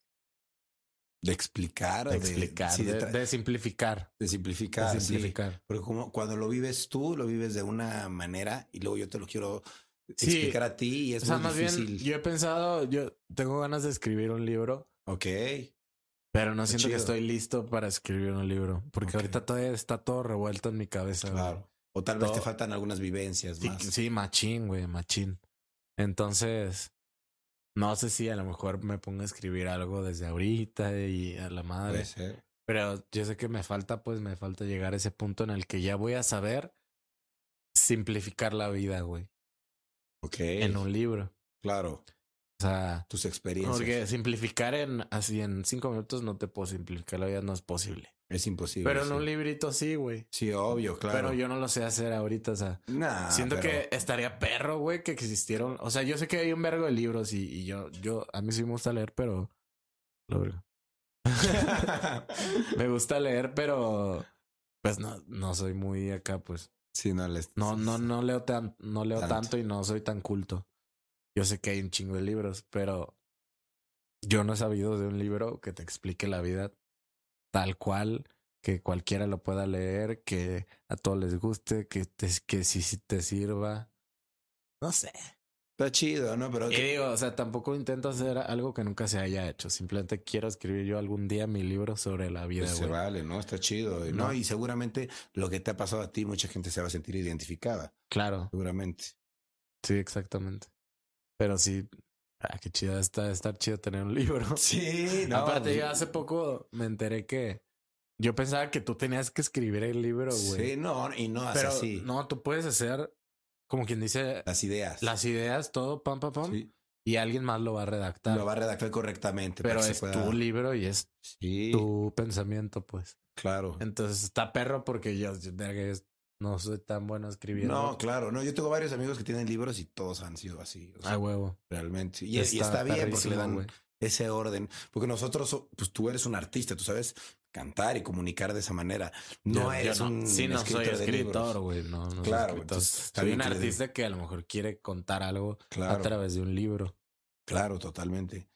De explicar. de explicar, sí, de, de, tra- de simplificar. de simplificar. de sí. simplificar. Porque como cuando lo vives tú, lo vives de una manera y luego yo te lo quiero Sí. explicar a ti y es o sea, muy más difícil. bien, yo he pensado, yo tengo ganas de escribir un libro, Ok. pero no Qué siento que estoy listo para escribir un libro, porque ahorita todavía está todo revuelto en mi cabeza. güey. Claro. O tal vez te faltan algunas vivencias más. sí, machín, güey, machín. Entonces, no sé si a lo mejor me pongo a escribir algo desde ahorita y a la madre. Puede ser. Pero yo sé que me falta, pues me falta llegar a ese punto en el que ya voy a saber simplificar la vida, güey, Ok. en un libro. Claro. O sea, tus experiencias. porque simplificar en así en cinco minutos no te puedo simplificar la vida, no es posible. Es imposible. Pero en sí. un librito sí, güey. Sí, obvio, claro. Pero yo no lo sé hacer ahorita, o sea. Nah, Siento pero- que estaría perro, güey, que existieron. O sea, yo sé que hay un vergo de libros y, y yo, yo, a mí sí me gusta leer, pero. lo vergo. me gusta leer, pero. Pues no, no soy muy acá, pues. sí, no les. No, no, no leo tan, no leo Tanto. tanto y no soy tan culto. Yo sé que hay un chingo de libros, pero yo no he sabido de un libro que te explique la vida tal cual, que cualquiera lo pueda leer, que a todos les guste, que te, que sí, sí te sirva. No sé. Está chido, ¿no? Pero Y que- digo, o sea, tampoco intento hacer algo que nunca se haya hecho. Simplemente quiero escribir yo algún día mi libro sobre la vida, pues se vale, ¿no? Está chido. ¿no? No. Y seguramente lo que te ha pasado a ti, mucha gente se va a sentir identificada. Claro. Seguramente. Sí, exactamente. Pero sí, ah, qué chido está estar chido tener un libro. Sí, Aparte, yo hace poco me enteré que yo pensaba que tú tenías que escribir el libro, güey. Sí, no, y no Pero así. no, tú puedes hacer como quien dice Las ideas. las ideas, todo, pam, pam, pam, Sí. y alguien más lo va a redactar. Lo va a redactar correctamente. pero es pueda- tu libro y es Sí, tu pensamiento, pues. claro. Entonces está perro porque yo, yo, no soy tan bueno escribiendo. No, claro. No, yo tengo varios amigos que tienen libros y todos han sido así. o sea, huevo. realmente. Y, y está bien porque le dan güey. ese orden. Porque nosotros, pues tú eres un artista, tú sabes cantar y comunicar de esa manera. No Yo- yo eres un Sí, no soy escritor de escritor, güey. No, no soy Claro, escritor. entonces, Soy un artista que a lo mejor quiere contar algo a través de un libro. claro, totalmente.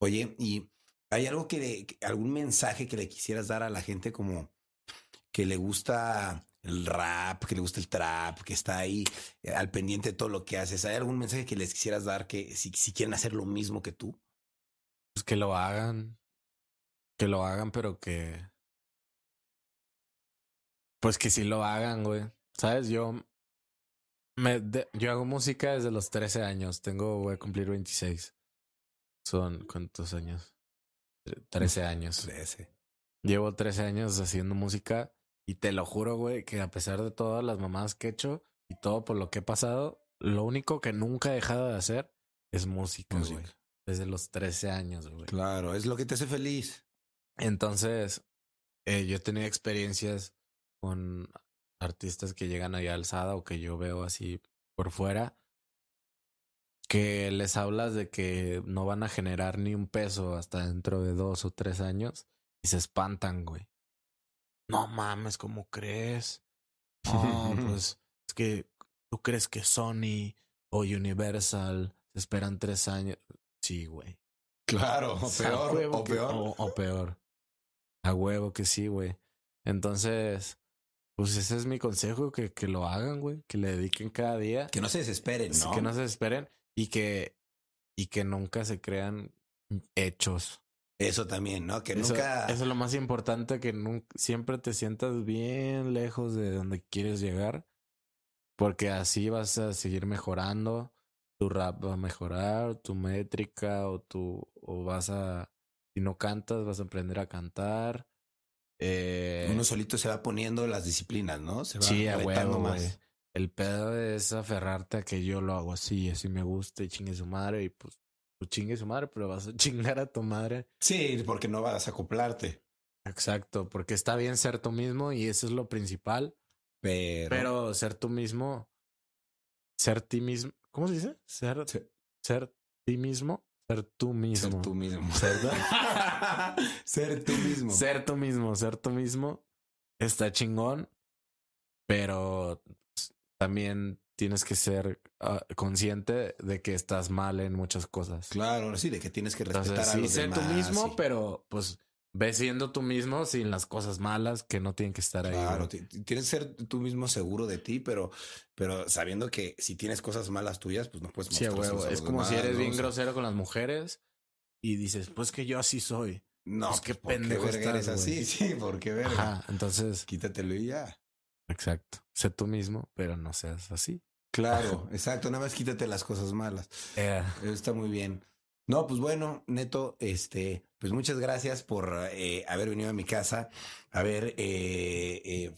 Oye, y hay algo que, le- que- algún mensaje que le quisieras dar a la gente como que le gusta el rap, que le gusta el trap, que está ahí eh, al pendiente de todo lo que haces. ¿Hay algún mensaje que les quisieras dar que si, si quieren hacer lo mismo que tú? Pues que lo hagan. Que lo hagan, pero que. Pues que sí lo hagan, güey. ¿Sabes? Yo. Me de- yo hago música desde los 13 años. Tengo, voy a cumplir 26. Son, ¿cuántos años? 13 años. Ese. Llevo 13 años haciendo música y te lo juro, güey, que a pesar de todas las mamadas que he hecho y todo por lo que he pasado, lo único que nunca he dejado de hacer es música, Música. güey. Desde los 13 años, güey. Claro, es lo que te hace feliz. Entonces, eh, yo he tenido experiencias con artistas que llegan allá alzada o que yo veo así por fuera, que les hablas de que no van a generar ni un peso hasta dentro de dos o tres años y se espantan, güey. No mames, ¿cómo crees? No, pues es que tú crees que Sony o Universal se esperan tres años. Sí, güey. Claro, o peor, o que- peor. O, o peor. A huevo que sí, güey. Entonces, pues ese es mi consejo, que, que lo hagan, güey. Que le dediquen cada día. Que no se desesperen, ¿no? Que no se esperen y que, y que nunca se crean hechos. Eso también, ¿no? Que Eso, nunca. eso es lo más importante, que nunca, siempre te sientas bien lejos de donde quieres llegar. Porque así vas a seguir mejorando. Tu rap va a mejorar, tu métrica o tu, o vas a, si no cantas, vas a aprender a cantar. Eh, Uno solito se va poniendo las disciplinas, ¿no? Se va sí, a huevo, más. El pedo es aferrarte a que yo lo hago así, así me gusta y chingue su madre y pues chingue su madre, pero vas a chingar a tu madre. Sí, porque no vas a acoplarte. Exacto, porque está bien ser tú mismo y eso es lo principal, Pero. pero ser tú mismo, ser ti mismo, ¿cómo se dice? Ser, Sí. ser ti mismo, ser tú mismo. Ser tú mismo. Ser, Ser tú mismo. ser tú mismo, ser tú mismo está chingón, pero pues, también tienes que ser ah, consciente de que estás mal en muchas cosas. Claro, sí, de que tienes que respetar Entonces, a sí, los ser tú demás, mismo, sí. pero pues ves siendo tú mismo sin las cosas malas que no tienen que estar ahí. Claro, tienes que ser tú mismo seguro de ti, pero, pero sabiendo que si tienes cosas malas tuyas, pues no puedes Sí, a mostrárselas huevo. Es los como si demás, eres ¿no? bien grosero con las mujeres y dices, pues que yo así soy. No, Pues qué ¿por pendejo verga eres estás, güey. así, sí, porque verga. Ajá, entonces, Quítatelo y ya. Exacto. Sé tú mismo, pero no seas así. Claro, exacto. Nada más quítate las cosas malas. Eh, Eso Está muy bien. No, pues bueno, Neto, este, pues muchas gracias por eh, haber venido a mi casa, haber eh, eh,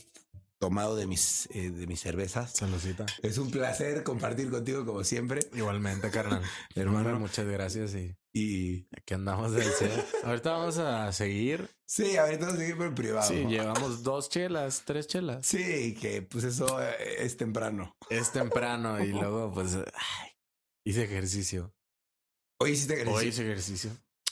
tomado de mis, eh, de mis cervezas. Saludcita. Es un placer compartir contigo como siempre. Igualmente, carnal. Hermano, muchas gracias y, Y aquí andamos del cielo. Ahorita vamos a seguir. sí, ahorita vamos a seguir por el privado. Sí, llevamos dos chelas, tres chelas. Sí, que pues eso eh, es temprano. Es temprano y luego, pues, ay, hice ejercicio. Hoy hiciste ejercicio. Hoy hice ejercicio.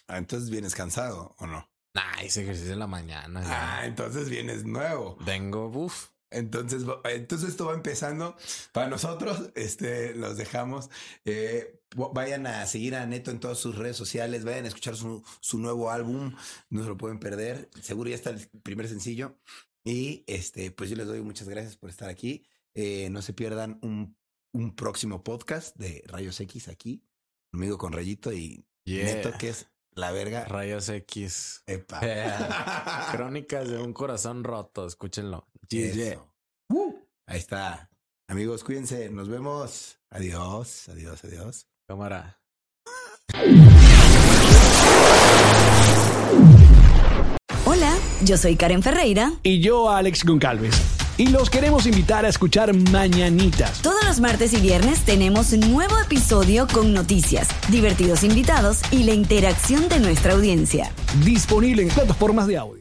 Ah, entonces vienes cansado o no? Nah, hice ejercicio en la mañana. ya. Ah, entonces vienes nuevo. Vengo, uff. Entonces, entonces esto va empezando. Para nosotros, este, los dejamos. Eh, vayan a seguir a Neto en todas sus redes sociales. Vayan a escuchar su, su nuevo álbum. No se lo pueden perder. Seguro ya está el primer sencillo. Y este, pues yo les doy muchas gracias por estar aquí. Eh, no se pierdan un, un próximo podcast de Rayos X aquí. Conmigo con Rayito y Yeah. Neto, que es la verga. Rayos X. Epa. Crónicas de un corazón roto. Escúchenlo. Uh, ahí está. Amigos, cuídense. Nos vemos. Adiós, adiós, adiós. Cámara. Hola, yo soy Karen Ferreira. y yo Alex Goncalves. Y los queremos invitar a escuchar Mañanitas. Todos los martes y viernes tenemos un nuevo episodio con noticias, divertidos invitados y la interacción de nuestra audiencia. Disponible en plataformas de audio.